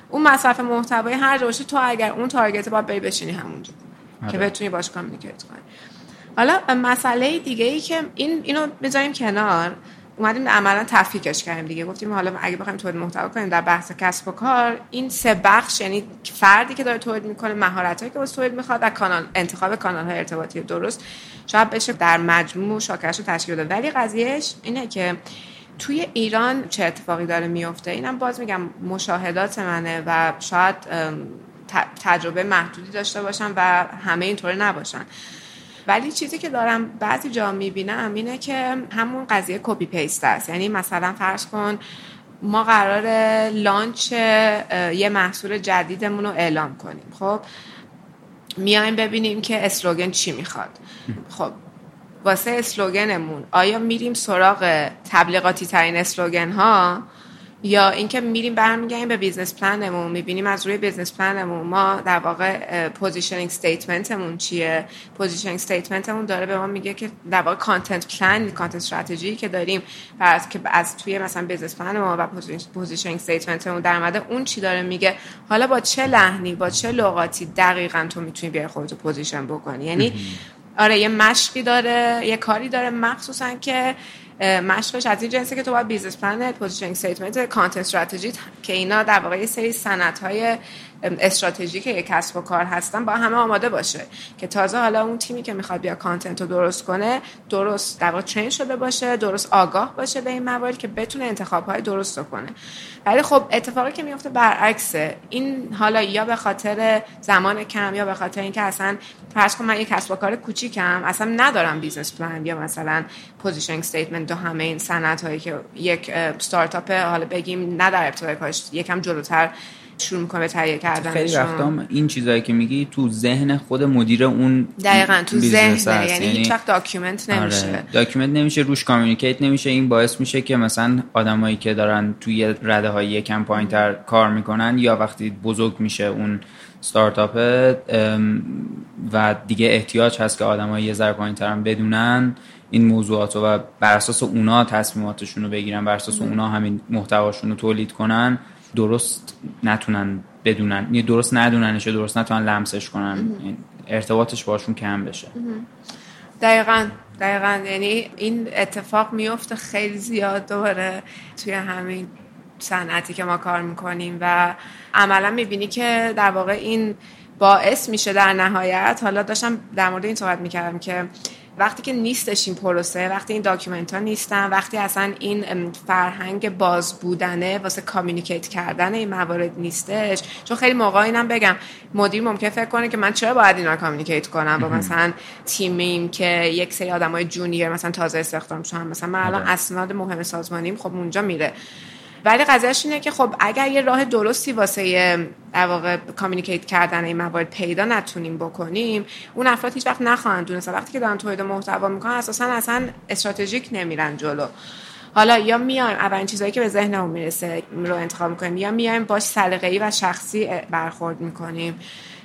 اون مصرف محتوای هرجا باشه تو اگر اون target باید بری بشینی همونجا. که آره. بتونی باش کامیکیت کنی. حالا مسئله دیگه ای که این اینو بذاریم کنار. اومدیم عملا تفکیکش کردیم دیگه. گفتیم حالا اگه بخوایم تولید محتوا کنیم در بحث کسب و کار این سه بخش یعنی فردی که داره تولید می‌کنه مهارتایی که واسه تولید می‌خواد و کانال انتخاب کانال های ارتباطی درست. شاید بشه در مجموع شاکرش رو تشکیل داد. ولی قضیهش اینه که توی ایران چه اتفاقی داره میفته اینم باز میگم مشاهدات منه و شاید تجربه محدودی داشته باشم و همه اینطوری نباشن. ولی چیزی که دارم بعضی جا می‌بینم اینه که همون قضیه copy paste است. یعنی مثلا فرض کن ما قرار launch یه محصول جدیدمون رو اعلام کنیم. خب؟ میایم ببینیم که slogan چی می‌خواد. خب؟ واسه slogan مون آیا میریم سراغ تبلیغاتی ترین slogan ها یا اینکه میریم برمیگردیم به business plan مون می‌بینیم از روی business plan مون ما در واقع positioning statement مون چیه؟ positioning statement مون داره به ما میگه که در واقع content plan content strategy که داریم و از که از توی مثلا business plan ما و positioning statement مون در مورد اون چی داره میگه؟ حالا با چه لحنی با چه لغاتی دقیقا تو می‌تونی بیای خودتو position بکنی؟ یعنی آره یه مشقی داره یه کاری داره مخصوصا که مشقش از این جنسه که تو باید business plan position statement content strategy که اینا در واقع سری سند های استراتژیک یک کسب و کار هستن با همه آماده باشه که تازه حالا اون تیمی که می‌خواد بیا content رو درست کنه درست در train شده باشه درست آگاه باشه به این موارد که بتونه انتخاب های درست رو کنه. ولی خب اتفاقی که میفته برعکسه. این حالا یا به خاطر زمان کم یا به خاطر اینکه اصلا فرض کن من یک کسب و کار کوچیکم اصلا ندارم business plan یا مثلا position statement و همه این سند هایی که یک استارتاپ حالا بگیم نه در ابتدای کارش یکم جلوتر شروع می‌کنه به تهیه کردن خیلی وقتا این چیزایی که میگی تو ذهن خود مدیر اون دقیقا تو ذهن یعنی هیچ وقت document نمیشه. آره. document نمیشه روش communicate نمیشه. این باعث میشه که مثلا آدمایی که دارن توی رده های یکم پایینتر کار می‌کنن یا وقتی بزرگ میشه اون ستارتاپ و دیگه احتیاج هست که آدمای یه ذره پایینترن بدونن این موضوعات و بر اساس اونا تصمیماتشون رو بگیرن بر اساس اونا همین محتواشون رو تولید کنن درست نتونن بدونن یعنی درست ندوننش درست نتونن لمسش کنن یعنی ارتباطش باشون کم بشه. دقیقا دقیقا. یعنی این اتفاق میفته خیلی زیاد دوباره توی همین صنعتی که ما کار می‌کنیم و عملا می‌بینی که در واقع این باعث میشه در نهایت حالا داشتم در مورد این صحبت می‌کردم که وقتی که نیستش این پروسه وقتی این document ها نیستن وقتی اصلا این فرهنگ باز بودنه واسه communicate کردن این موارد نیستش. چون خیلی موقع اینم بگم مدیر ممکن فکر کنه که من چرا باید اینا communicate کنم؟ با مثلا تیمیم که یک سری آدمای junior مثلا تازه استخدام شدن. مثلا من الان آره. اسناد مهم سازمانیم خب اونجا میره. ولی قضیهش اینه که خب اگر یه راه درستی واسه در واقع communicate کردن این موارد پیدا نتونیم بکنیم اون افراد هیچ وقت نخواهند دونست. وقتی که دارن تولید محتوا می‌کنن اساسا اصلا استراتژیک نمیرن جلو. حالا یا میایم اولین چیزایی که به ذهنمون می‌رسه رو انتخاب می‌کنیم یا میایم باش سلیقه‌ای و شخصی برخورد می‌کنیم.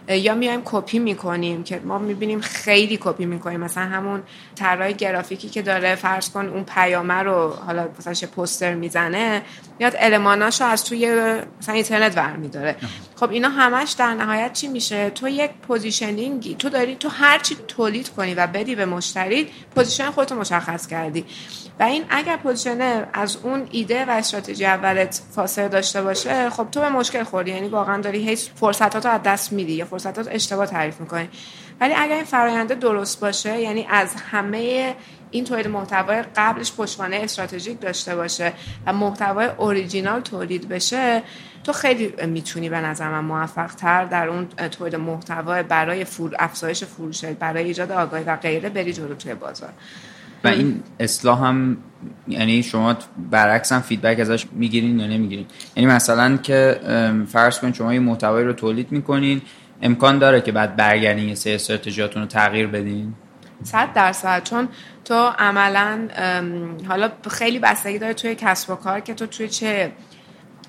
یا میایم کپی می‌کنیم که ما می‌بینیم خیلی کپی می‌کنیم. مثلا همون طراح گرافیکی که داره فرض کن اون پیامه رو حالا مثلا پوستر می‌زنه میاد الماناشو از توی مثلا اینترنت برمیداره. خب اینا همش در نهایت چی میشه؟ تو یک positioning ی تو داری تو هر چی تولید کنی و بدی به مشتری position خودتو مشخص کردی. و این اگر position از اون ایده و استراتژی اولت فاصله داشته باشه خب تو به مشکل خوردی. یعنی واقعا داری هیچ فرصتاتو از دست میدی یا فرصتات اشتباه تعریف می‌کنی. ولی اگر این فراینده درست باشه یعنی از همه این تولید محتوای قبلش پشتوانه استراتژیک داشته باشه و محتوای اوریجینال تولید بشه تو خیلی می‌تونی به نظر من موفق تر در اون تولید محتوا برای فور افزایش فروش برای ایجاد آگاهی و غیره بری جلو توی بازار. و این اصلاح هم یعنی شما برعکس هم feedback ازش می‌گیرین یا نمی‌گیرین. یعنی مثلا که فرض کن شما یه محتوایی رو تولید می‌کنین امکان داره که بعد برگردین یه سه استراتژیاتون رو تغییر بدین؟ صد درصد. چون تو عملا حالا خیلی بستگی داره توی کسب و کار که تو توی چه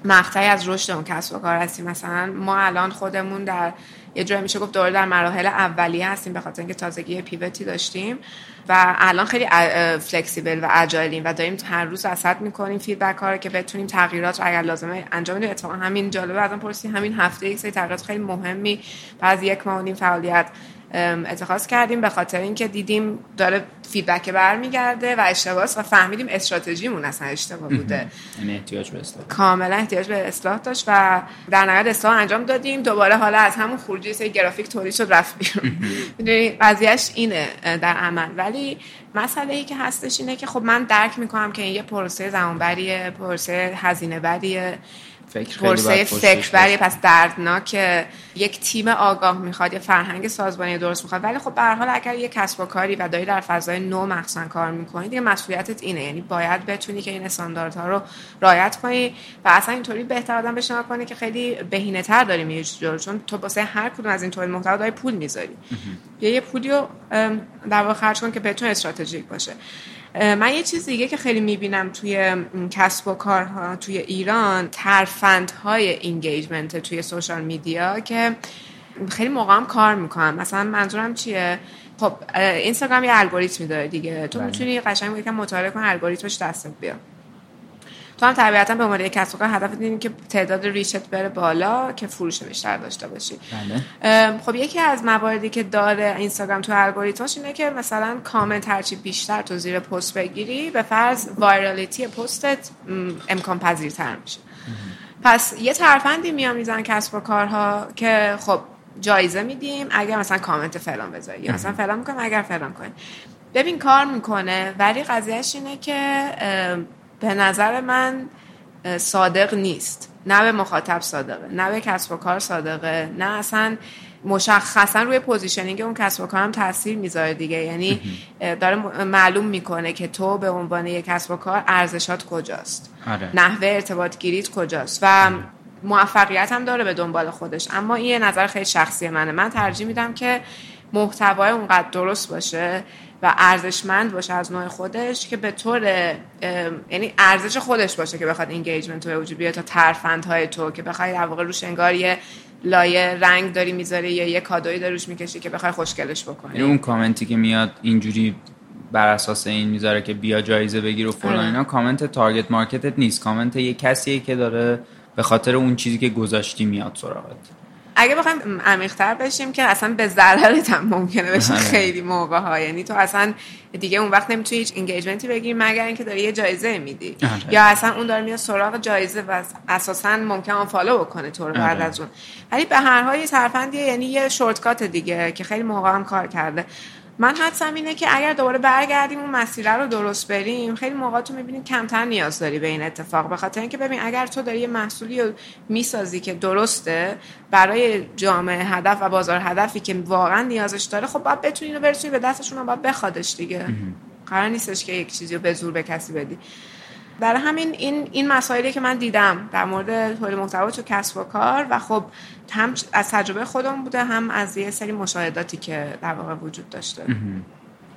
مقطعی از رشد اون کسب و کار هستی. مثلا ما الان خودمون در یه جایی میشه گفت دوره در مراحل اولیه هستیم به خاطر اینکه تازگی pivot ی داشتیم و الان خیلی flexible و agile یم و داریم هر روز رصد می‌کنیم feedback ها رو که بتونیم تغییرات رو اگر لازمه انجام بدیم. اتفاقا همین جالبه ازم پرسید همین هفته یک سری تغییرات خیلی مهمی بعد یک ماه فعالیت اتخاذ کردیم به خاطر اینکه دیدیم داره فیدبک برمیگرده و اشتباهات و فهمیدیم استراتژیمون اصلا اشتباه بوده. یعنی احتیاج به اصلاح. کاملا احتیاج به اصلاح داشت و در نهایت اصلاح انجام دادیم. دوباره حالا از همون خروجی سه گرافیک تولید شد رفت بیرون. می‌دونی قضیهش اینه در عمل. ولی مسئله ای که هستش اینه که خب من درک می‌کنم که این یه پروسه زمانبریه پروسه هزینه بریه فکر پرسه فکر برای پس دردناک یک تیم آگاه می‌خواد یه فرهنگ سازمانی درست می‌خواد. ولی خب به حال اگر یه کسب و کاری و داری در فضای نو مخصوصا کار می‌کنی دیگه مسئولیتت اینه. یعنی باید بتونی که این استانداردها رو رعایت کنی و اصلا اینطوری بهتر آدم بشنا کنی که خیلی بهینه تر داری میری چون تو واسه هر کدوم از این طور محتوا داری پول می‌ذاری. یه پولی رو در واقع خرج کن که بهتون استراتژیک باشه. من یه چیز دیگه که خیلی می‌بینم توی کسب و کارها توی ایران ترفندهای engagement توی social media که خیلی موقع هم کار می‌کنم مثلا منظورم چیه؟ خب اینستاگرام یه الگوریتمی داره دیگه. تو می‌تونی قشنگ یکم مطالعه کنی الگوریتمش دستت بیاد. تو هم طبیعتا به عنوان یک کسب کار هدف اینه که تعداد reach ت بره بالا که فروش بیشتر داشته باشی. بله. خب یکی از مواردی که داره اینستاگرام تو الگوریتمش اینه که مثلا کامنت هرچی بیشتر تو زیر پست بگیری به فرض virality پستت امکان پذیرتر میشه. پس یه ترفندی میام میزن کسب و کارها که خب جایزه میدیم اگر مثلا کامنت فلان بذاری یا مثلا فلان می‌کنم اگر فلان کنی. ببین کار می‌کنه ولی قضیهش اینه که به نظر من صادق نیست. نه به مخاطب صادقه نه به کسب و کار صادقه نه اصلا مشخصا روی positioning اون کسب و کارم تاثیر می‌ذاره دیگه. یعنی داره معلوم می‌کنه که تو به عنوان یک کسب و کار ارزشات کجاست. آره. نحوه ارتباط گیریت کجاست و موفقیت هم داره به دنبال خودش. اما این یه نظر خیلی شخصی منه. من ترجیح میدم که محتوای اونقدر درست باشه. و ارزشمند باشه از نوع خودش که به طور یعنی ارزش خودش باشه که بخواد engagement به وجود بیاد تا ترفندهای تو که بخوای در واقع روش انگار یه لایه رنگ داری می‌ذاری یا یه کادویی داری روش می‌کشی که بخوای خوشگلش بکنی. یعنی اون کامنتی که میاد اینجوری بر اساس این می‌ذاره که بیا جایزه بگیر و فلان آره. اینا کامنت target market ت نیست. کامنت یه کسیه که داره به خاطر اون چیزی که گذاشتی میاد سراغت. اگه بخوایم عمیق‌تر بشیم که اصلا به ضررت هم ممکنه بشه آره. خیلی موقع ها یعنی تو اصلا دیگه اون وقت نمی‌تونی هیچ engagement ی بگیری مگر اینکه داری یه جایزه میدی آره. یا اصلا اون داره میاد سراغ جایزه و اساسا ممکن follow بکنه تو رو بعد آره. از اون ولی به هر حال یه یعنی یه شورتکات دیگه که خیلی موقع هم کار کرده من حدسم اینه که اگر دوباره برگردیم اون مسیره رو درست بریم خیلی موقع تو می‌بینید کمتر نیاز داری به این اتفاق به خاطر اینکه ببین اگر تو داری یه محصولی رو می‌سازی که درسته برای جامعه هدف و بازار هدفی که واقعا نیازش داره خب باید بتونی رو برسونی به دستشون باید بخوادش دیگه. قرار نیستش که یک چیزی رو به زور به کسی بدی. برای همین این این مسائلی که من دیدم در مورد تولید محتوا تو کسب و کار و خب هم از تجربه خودم بوده هم از یه سری مشاهداتی که در واقع وجود داشته.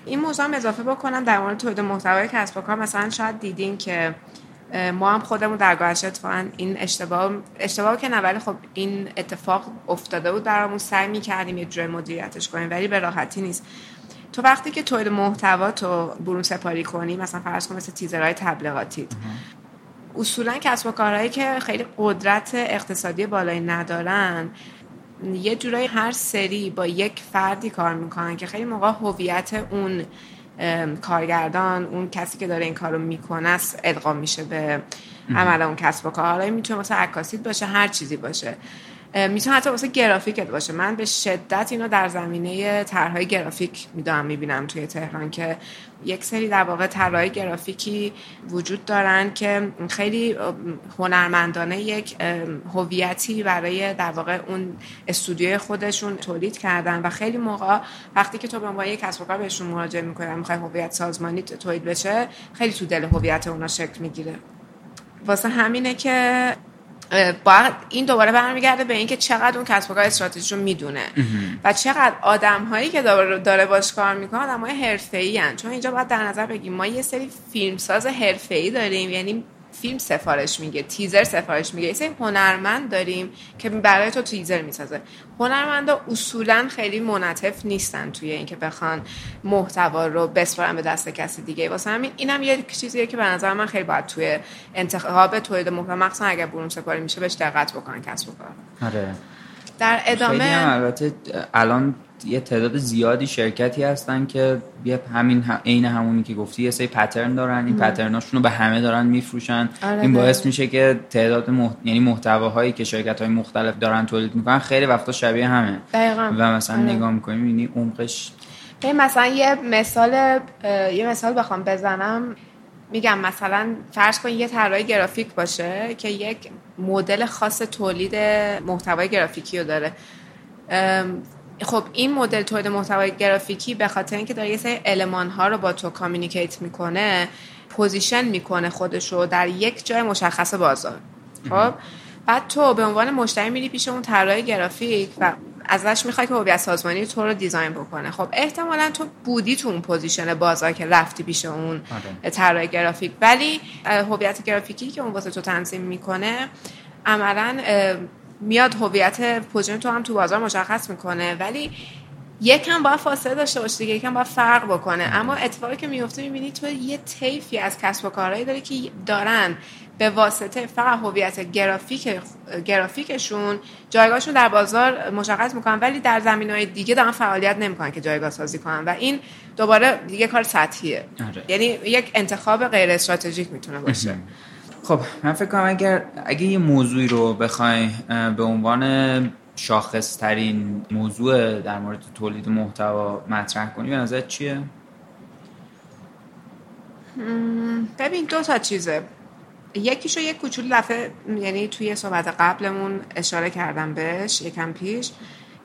این موضوع هم اضافه بکنم در مورد تولید محتوای کسب و کار. مثلا شاید دیدین که ما هم خودمون در گذشته اتفاقا این اشتباه اشتباه که نه ولی خب این اتفاق افتاده بود برامون. سعی می‌کردیم یه جوری مدیریتش کنیم ولی به راحتی نیست. تو وقتی که تولید محتوا تو برون سپاری کنی مثلا فرض کن مثل تیزرهای تبلیغاتی اصولا کسب و کارهایی که خیلی قدرت اقتصادی بالایی ندارن یه جورایی هر سری با یک فردی کار می‌کنن که خیلی موقع هویت اون کارگردان اون کسی که داره این کارو می‌کنه است ادغام میشه به عمل اون کسب و کار حالا می‌تونه مثلا عکاسیت باشه هر چیزی باشه. می‌تونه حتی واسه گرافیکت باشه. من به شدت اینو در زمینه طرحهای گرافیک می‌دونم می‌بینم توی تهران که یک سری در واقع طرحهای گرافیکی وجود دارن که خیلی هنرمندانه یک هویتی برای در واقع اون استودیوی خودشون تولید کردن و خیلی موقع وقتی که تو به عنوان یک کسب کار بهشون مراجعه می‌کنی می‌خوای هویت سازمانی تولید بشه خیلی تو دل هویت اونا شکل می‌گیره. واسه همینه که باید این دوباره برمیگرده به اینکه چقدر اون کسب و کار استراتژی رو می‌دونه و چقدر آدم هایی که داره باش کار می‌کنه آدم های حرفه ای چون اینجا باید در نظر بگیم ما یه سری فیلمساز حرفه ای داریم. یعنی فیلم سفارش میگه تیزر سفارش میگه. یه هنرمند داریم که برای تو تیزر می‌سازه. هنرمندا اصولا خیلی منطف نیستن توی اینکه بخوان محتوا رو بسپارن به دست کسی دیگه. واسه همین اینم یه چیزیه که به نظر من خیلی باید توی انتخاب تولید محتوا مخصوصا اگر برون سپاری میشه بهش دقت بکنن کسب و کار. آره. در ادامه البته الان یه تعداد زیادی شرکتی هستن که یه همین عین همونی که گفتی یه سری پترن دارن. این پترناشون رو به همه دارن میفروشن. آره این باعث میشه که تعداد مح... یعنی محتواهایی که شرکت های مختلف دارن تولید می‌کنن خیلی وقتا شبیه همه. دقیقا. و مثلا آره. نگاه می‌کنیم یعنی عمقش مثلا یه مثال یه مثال بخوام بزنم. میگم مثلا فرض کن یه طراح گرافیک باشه که یک مدل خاص تولید محتوای گرافیکی رو داره. خب این مدل تولید محتوای گرافیکی به خاطر اینکه داره یه سری المان ها رو با تو communicate می‌کنه position می‌کنه خودش رو در یک جای مشخص بازار. خب؟ بعد تو به عنوان مشتری میری پیش اون طراح گرافیک و ازش می‌خوای که هویت سازمانی تو رو design بکنه. خب احتمالا تو بودی تو اون position بازار که رفتی پیش اون آره. طراح گرافیک. ولی هویت گرافیکی که اون واسه تو تنظیم می‌کنه عملا میاد هویت position تو هم تو بازار مشخص می‌کنه. ولی یکم باید فاصله داشته باشه دیگه یکم باید فرق بکنه. اما اتفاقی که میفته می‌بینی تو یه طیفی از کسب و کارهایی داری که دارن به واسطه فقط هویت گرافیک گرافیکشون جایگاهشون در بازار مشخص می‌کنن ولی در زمین های دیگه دارن فعالیت نمی‌کنن که جایگاه سازی کنن. و این دوباره دیگه کار سطحیه. آره. یعنی یک انتخاب غیر استراتژیک می‌تونه باشه. خب من فکر کنم اگر اگه یه موضوعی رو بخوای به عنوان شاخص ترین موضوع در مورد تولید محتوا مطرح کنی به نظر چیه؟ ببین دو تا چیزه یکیشو یک کوچولو دفعه یعنی توی صحبت قبلمون اشاره کردم بهش یکم پیش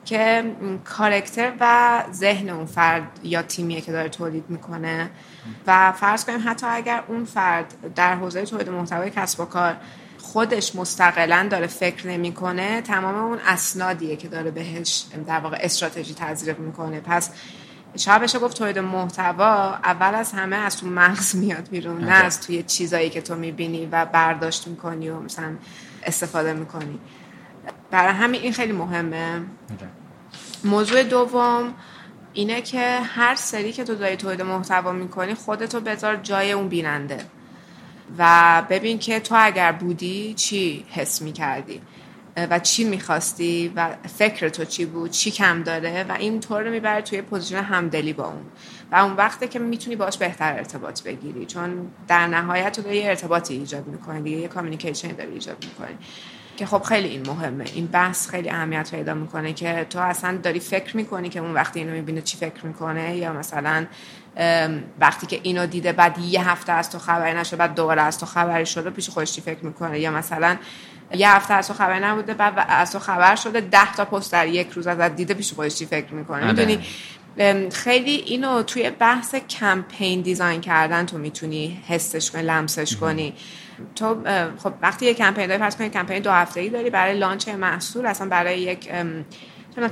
که کارکتر و ذهن اون فرد یا تیمیه که داره تولید می‌کنه و فرض کنیم حتی اگر اون فرد در حوزه تولید محتوای کسب و کار خودش مستقلا داره فکر نمی‌کنه تمام اون اسنادیه که داره بهش در واقع استراتژی تزریق می‌کنه. پس شاید بشه گفت تولید محتوا اول از همه از تو مغز میاد بیرون نه از توی چیزایی که تو می‌بینی و برداشت می‌کنی و مثلا استفاده می‌کنی. برای همین این خیلی مهمه. موضوع دوم اینه که هر سری که تو داری تولید محتوا می‌کنی خودتو بذار جای اون بیننده. و ببین که تو اگر بودی چی حس می‌کردی؟ و چی می‌خواستی؟ و فکر تو چی بود؟ چی کم داره؟ و این طور رو می‌بره توی position همدلی با اون. و اون وقته که می‌تونی باش بهتر ارتباط بگیری. چون در نهایت تو داری ارتباطی ایجاد می‌کنی دیگه یه communication داری ایجاد می‌کنی. که خب خیلی این مهمه. این بحث خیلی اهمیت پیدا می‌کنه که تو اصلا داری فکر می‌کنی که اون وقتی اینو می‌بینه چی فکر می‌کنه؟ یا مثلا وقتی که اینو دیده بعد یه هفته از تو خبری نشده بعد دوباره از تو خبری شده پیش خودش چی فکر می‌کنه؟ یا مثلا یه هفته از تو خبر نبوده بعد از تو خبر شده ده تا پست در یک روز ازت دیده پیش خودش چی فکر می‌کنه؟ می‌دونی؟ خیلی اینو توی بحث کمپین دیزاین کردن تو می‌تونی حسش کنی لمسش کنی. تو خب وقتی یه کمپین داری فرض کنی کمپین دو هفته ای داری برای launch محصول اصلا برای یک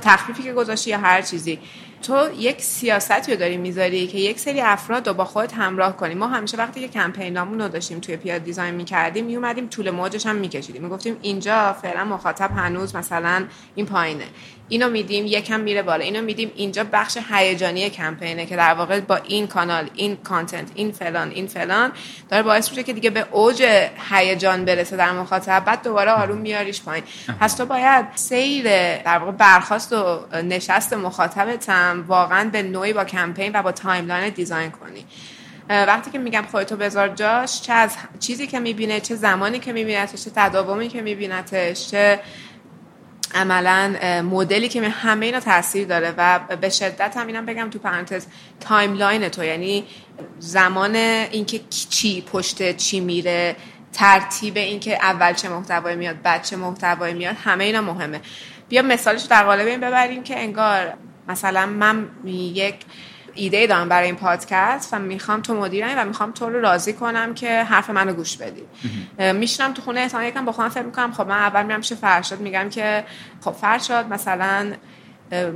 تخفیفی که گذاشتی یا هر چیزی تو یک سیاستی رو داری می‌ذاری که یک سری افراد رو با خودت همراه کنی. ما همیشه وقتی که کمپینامون رو داشتیم توی پیاد design می‌کردیم میومدیم طول موجش هم میکشیدیم. می‌گفتیم اینجا فعلا مخاطب هنوز مثلا این پایینه. اینو میدیم یکم میره بالا. اینو میدیم اینجا بخش هیجانی کمپینه که در واقع با این کانال این content این فلان این فلان داره باعث میشه که دیگه به اوج هیجان برسه در مخاطب. بعد دوباره آروم میاریش پایین. پس تو باید سیر در واقع برخاست و نشست مخاطبت هم واقعا به نوعی با کمپین و با timeline design کنی. وقتی که میگم خودتو بذار جاش چه از چیزی که می‌بینه چه زمانی که میبینتش چه تداومی که میبینتش چه عملا مدلی که همه اینا تاثیر داره و به شدت هم اینم بگم تو پرانتز timeline تو یعنی زمان اینکه چی پشت چی میره ترتیب اینکه اول چه محتوایی میاد بعد چه محتوایی میاد همه اینا مهمه. بیا مثالش در قالب این ببریم که انگار مثلا من یک ایده دارم برای این پادکست و می‌خوام تو مدیرم و می‌خوام تو رو راضی کنم که حرف منو گوش بدی. میشنم تو خونه احتمال یکم با خودم فکر می‌کنم خب من اول میرم پیش فرشاد میگم که خب فرشاد مثلا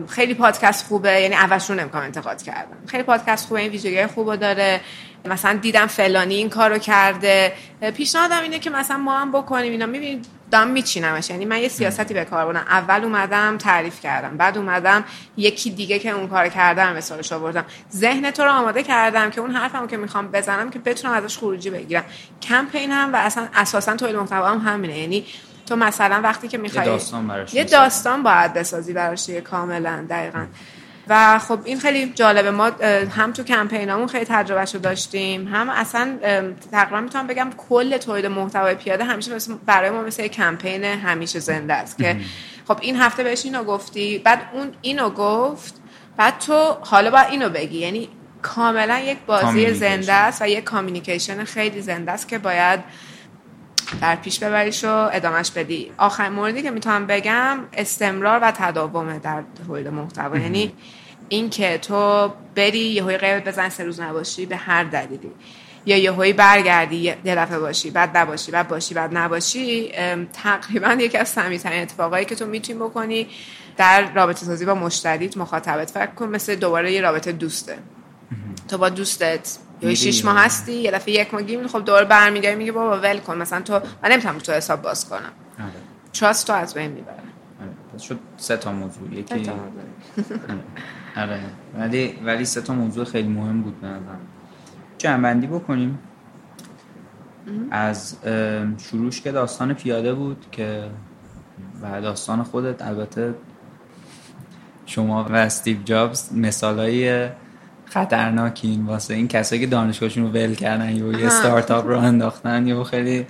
خیلی پادکست خوبه یعنی اولش رو نمی‌کنم انتقاد کردم. خیلی پادکست خوبه این ویدیوهای خوبه داره. مثلا دیدم فلانی این کارو کرده. پیشنهادم اینه که مثلا ما هم بکنیم اینا. می‌بینید دام میچینمش. یعنی من یه سیاستی به کار بردم. اول اومدم تعریف کردم. بعد اومدم یکی دیگه که اون کار کردم مثالش آوردم. ذهن تو رو آماده کردم که اون حرفمو که می‌خوام بزنم که بتونم ازش خروجی بگیرم. کمپین هم و اصلا اساسا تولید محتوا هم همینه. یعنی تو مثلا وقتی که می‌خوای یه داستان براش یه داستان باید بسازی براش کاملا دقیقا. و خب این خیلی جالبه ما هم تو کمپینامون خیلی تجربهش رو داشتیم هم اصلا تقریبا می‌تونم بگم کل تولید محتوای پیاده همیشه مثل برای ما مثل کمپین همیشه زنده است که خب این هفته بهش اینو گفتی بعد اون اینو گفت بعد تو حالا باید اینو بگی. یعنی کاملا یک بازی زنده است و یک کامیونیکیشن خیلی زنده است که باید در پیش ببریش و ادامش بدی. آخرین موردی که می‌تونم بگم استمرار و تداومه در تولید محتوا. یعنی اینکه تو بری یه غیبت بزن سه روز نباشی به هر دلیلی. یا یهویی برگردی یه دفعه باشی بعد نباشی بعد باشی بعد نباشی تقریبا یکی از سمیترین اتفاقایی که تو می‌تونی بکنی در رابطه سازی با مشتریت مخاطبت. فکر کن مثل دوباره یه رابطه دوسته. تو با دوستت یا شیش ماه هستی یه دفعه یک ماه گیم خب دوباره برمیگردی میگه بابا ول کن مثلا تو من نمی‌تونم تو حساب باز کنم. تراست تو از بین می‌بره. پس شد سه تا موضوع. یکی آره. ولی ولی سه تا موضوع خیلی مهم بود به نظرم. جنبندی بکنیم. از شروعش که داستان پیاده بود که و داستان خودت. البته شما و استیو جابز خطرناکین واسه این کسایی که دانشگاهشون رو ول کردن یا یه استارتاپ رو انداختن یا خیلی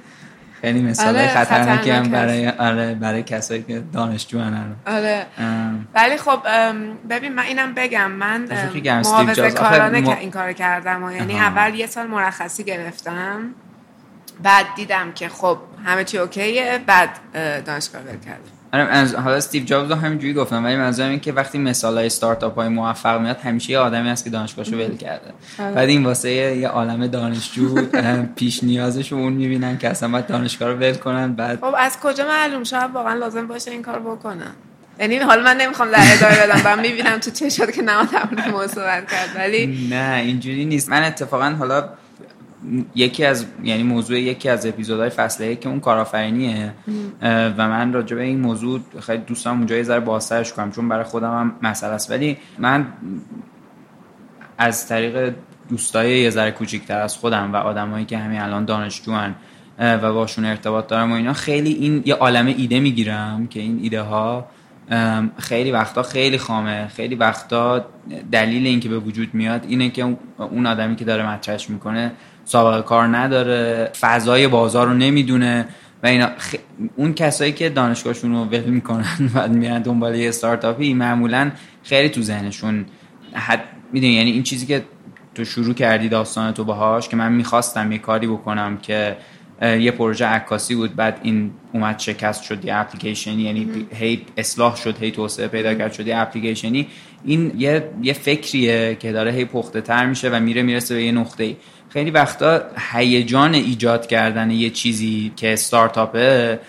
خیلی مثال آره خطرناکی هم برای آره برای کسایی که دانشجو هن آره. ولی خب ببین من اینم بگم من محافظه کارانه م... این کار کردم و یعنی اول یه سال مرخصی گرفتم بعد دیدم که خب همه چی اوکیه بعد دانشگاه ول کردم. آره حالا استیو جابز همینجوری گفتم ولی منظورم این که وقتی مثال های استارتاپ های موفق میاد همیشه یه آدمی هست که دانشگاهشو ول کرده. آره. بعد این واسه یه عالم دانشجو پیش نیازش اون می‌بینن که اصلا باید دانشگاه رو ول کنن بعد خب از کجا معلوم؟ شاید واقعا لازم باشه این کار بکنن. یعنی حالا من نمی‌خوام در ادامه بدم. من می‌بینم تو چشات که نماد موضوع کرد. ولی نه اینجوری نیست. من اتفاقا حالا یکی از یعنی موضوع یکی از اپیزودهای فصله که اون کارآفرینیه. و من راجع به این موضوع خیلی دوستم اونجا یه ذره بازترش کنم چون برای خودم هم مسئله است. ولی من از طریق دوستای یه ذره کوچیک‌تر از خودم و آدمایی که همین الان دانشجوان و باشون ارتباط دارم و اینا خیلی این یه عالم ایده می‌گیرم که این ایده ها خیلی وقتا خیلی خامه خیلی وقتا دلیل اینکه به وجود میاد اینه که اون آدمی که داره مطرحش می‌کنه سابقه کار نداره فضای بازار رو نمی‌دونه و اینا. اون کسایی که دانشگاهشون رو ول می‌کنن و میرن دنبال یه استارتاپی معمولا خیلی تو ذهنشون حد می‌دونی؟ یعنی این چیزی که تو شروع کردی داستان تو باهاش که من می‌خواستم یه کاری بکنم که یه پروژه عکاسی بود بعد این اومد شکست شد یه اپلیکیشنی یعنی هی اصلاح شد هی توسعه پیدا کرد شد یه اپلیکیشنی. این یه یه فکریه که داره هی پخته تر میشه و میره می‌رسه به یه نقطه ای خیلی وقتا هیجان ایجاد کردن یه چیزی که استارتاپه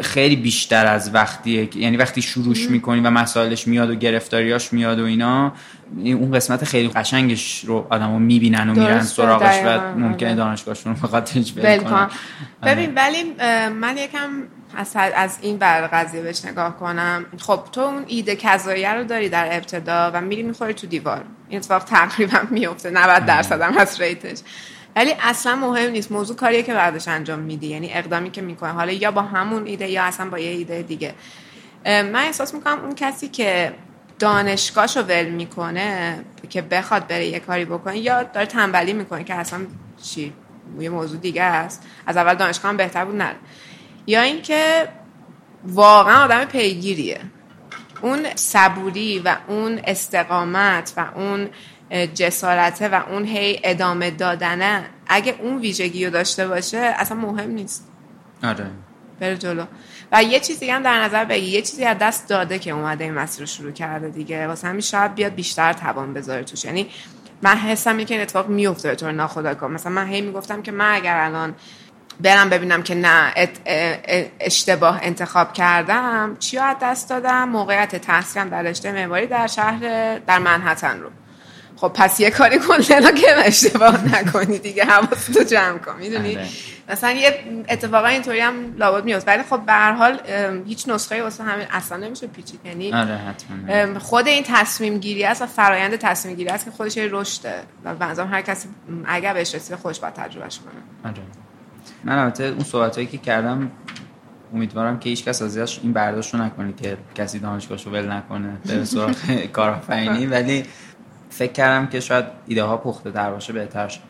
خیلی بیشتر از وقتیه. یعنی وقتی شروعش می‌کنی و مسائلش میاد و گرفتاریاش میاد و اینا اون قسمت خیلی قشنگش رو آدمو می‌بینن و میرن سراغش و ممکنه آره. دانشگاهشون رو خاطرش کنن. ببین ولی من یکم از, از این بر قضیه بهش نگاه کنم. خب تو اون ایده کذاییه رو داری در ابتدا و میری می‌خوری تو دیوار. این اتفاق تقریبا میفته 90 درصد هم از ریتش. ولی اصلا مهم نیست. موضوع کاریه که بعدش انجام میدی. یعنی اقدامی که می‌کنه حالا یا با همون ایده یا اصلا با یه ایده دیگه. من احساس می‌کنم اون کسی که دانشگاهشو ول می‌کنه که بخواد بره یه کاری بکنه یا داره تنبلی می‌کنه که اصلا چی؟ یه موضوع دیگه است. از اول دانشگاه هم بهتر بود نره یا اینکه واقعا آدم پیگیریه. اون صبوری و اون استقامت و اون جسارته و اون هی ادامه دادنه اگه اون ویژگی رو داشته باشه اصلا مهم نیست. آره. بره جلو. و یه چیزی هم در نظر بگی یه چیزی از دست داده که اومده این مسیر رو شروع کرده دیگه. واسه همین شاید بیاد بیشتر توان بذاره توش. یعنی من حسم اینه که این اتفاق میفته به طور ناخودآگاه. مثلا من هی می‌گفتم که من اگر الان برم ببینم که نه اشتباه انتخاب کردم. چی از دست دادم؟ موقعیت تحصیلم در رشته معماری در شهر در منحتن رو. خب پس یه کاری کن لینا که اشتباه نکنی دیگه حواستو جمع کن می‌دونی؟ آره. مثلا یه اتفاقا اینطوری هم لابد میاد ولی خب به هر حال هیچ نسخه واسه همین اصلا نمیشه پیچید. یعنی آره خود این تصمیم گیری است و فرایند تصمیم گیری است که خودش رشده. و بنظرم هر کسی اگر بهش رسیده خودش باید تجربهش کنه. آره. من البته اون صحبتایی که کردم امیدوارم که هیچ کس ازش این برداشت رو نکنه که کسی دانشگاهشو ول نکنه به سراغ کارآفرینی. ولی فکر کردم که شاید ایده ها پخته تر باشه بهتر شد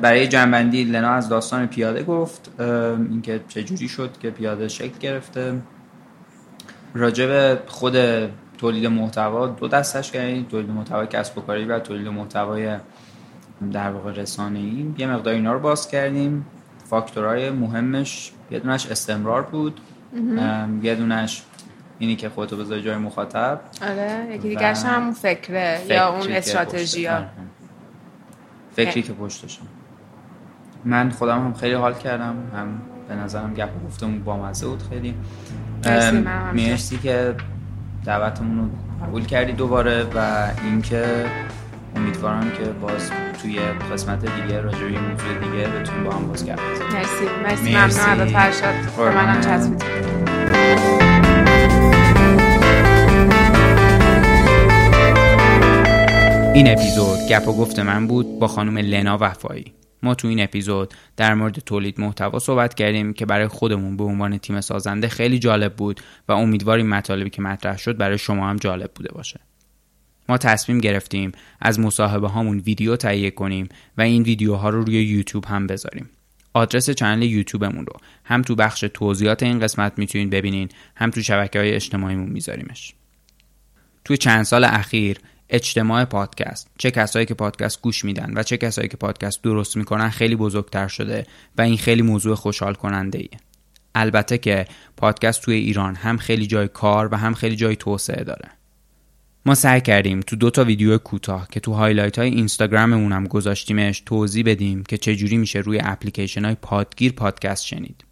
برای جنبندی لنا از داستان پیاده گفت اینکه چجوری شد که پیاده شکل گرفته. راجع به خود تولید محتوا دو دستش کردیم تولید محتوای کسب و کاری و تولید محتوای در واقع رسانه ای یه مقدار اینا رو باز کردیم. فاکتورهای مهمش یه دونش استمرار بود. یه دونش اینی که خودتو بذاری جای مخاطب. آره یکی دیگرش هم فکره یا اون استراتژی ها فکری که پشتشم. من خودم هم خیلی حال کردم. هم به نظرم گپ گفتمون با مزه بود خیلی. مرسی که دعوتمون رو قبول کردی دوباره و اینکه امیدوارم که باز توی قسمت دیگه راجع به موضوع دیگه بتونیم با هم باز گپ مرسی. مرسی ممنون فرشاد. منم چسبید این اپیزود گپ و گفت من بود با خانم لنا وفایی. ما تو این اپیزود در مورد تولید محتوا صحبت کردیم که برای خودمون به عنوان تیم سازنده خیلی جالب بود و امیدواریم مطالبی که مطرح شد برای شما هم جالب بوده باشه. ما تصمیم گرفتیم از مصاحبه هامون ویدیو تهیه کنیم و این ویدیوها رو روی یوتیوب هم بذاریم. آدرس چنل یوتیوبمون رو هم تو بخش توضیحات این قسمت می‌تونید ببینین هم تو شبکه های اجتماعیمون میذاریمش. توی چند سال اخیر اجتماع پادکست چه کسایی که پادکست گوش میدن و چه کسایی که پادکست درست می‌کنن خیلی بزرگتر شده و این خیلی موضوع خوشحال کننده ایه. البته که پادکست توی ایران هم خیلی جای کار و هم خیلی جای توسعه داره. ما سعی کردیم تو دو تا ویدیو کوتاه که تو highlight های اینستاگراممون هم گذاشتیمش توضیح بدیم که چجوری میشه روی اپلیکیشن های پادگیر پادکست شنید.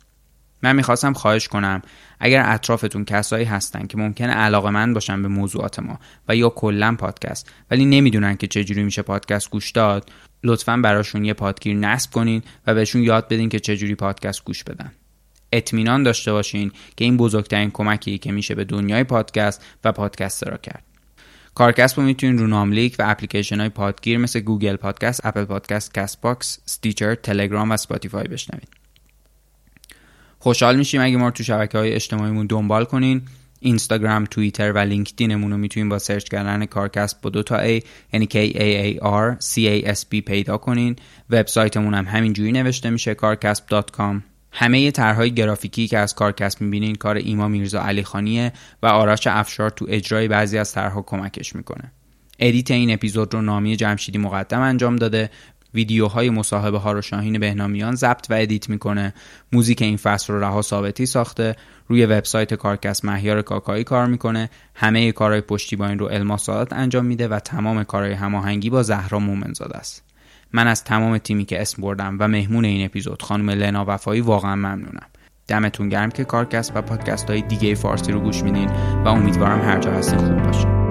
من می‌خواستم خواهش کنم اگر اطرافتون کسایی هستن که ممکنه علاقه‌مند باشن به موضوعات ما و یا کلا پادکست ولی نمی‌دونن که چجوری میشه پادکست گوش داد لطفا براشون یه پادگیر نصب کنین و بهشون یاد بدین که چجوری پادکست گوش بدن. اطمینان داشته باشین که این بزرگترین کمکی که میشه به دنیای پادکست و پادکسترا کرد. کارکسب رو می‌تونین رو ناملیک و اپلیکیشن های پادگیر مثل گوگل پادکست، اپل پادکست، کست باکس، ستیچر، تلگرام و سپاتیفای بشنوید. خوشحال میشیم اگه ما رو تو شبکه های اجتماعیمون دنبال کنین. اینستاگرام، توییتر و لینکدینمون رو می‌تونین با search کردن کارکسب با دو تا A یعنی K A A R C A S B پیدا کنین. وبسایتمون هم همینجوری نوشته میشه کارکسب.com همه طرحهای گرافیکی که از کارکسب می‌بینین کار ایما میرزا علی خانیه و آرش افشار تو اجرای بعضی از طرحها کمکش می‌کنه. edit این اپیزود رو نامی جمشیدی مقدم انجام داده. ویدیوهای مصاحبه ها رو شاهین بهنامیان ضبط و edit می‌کنه. موزیک این فصل رو رها ثابتی ساخته. روی وبسایت کارکسب مهیار کاکایی کار می‌کنه. همه کارهای پشتیبانی رو الما سادات انجام میده و تمام کارهای هماهنگی با زهرا مومنزاده است. من از تمام تیمی که اسم بردم و مهمون این اپیزود خانم لنا وفایی واقعا ممنونم. دمتون گرم که کارکسب و پادکست های دیگه فارسی رو گوش میدین و امیدوارم هر جا هستین خوب باشین.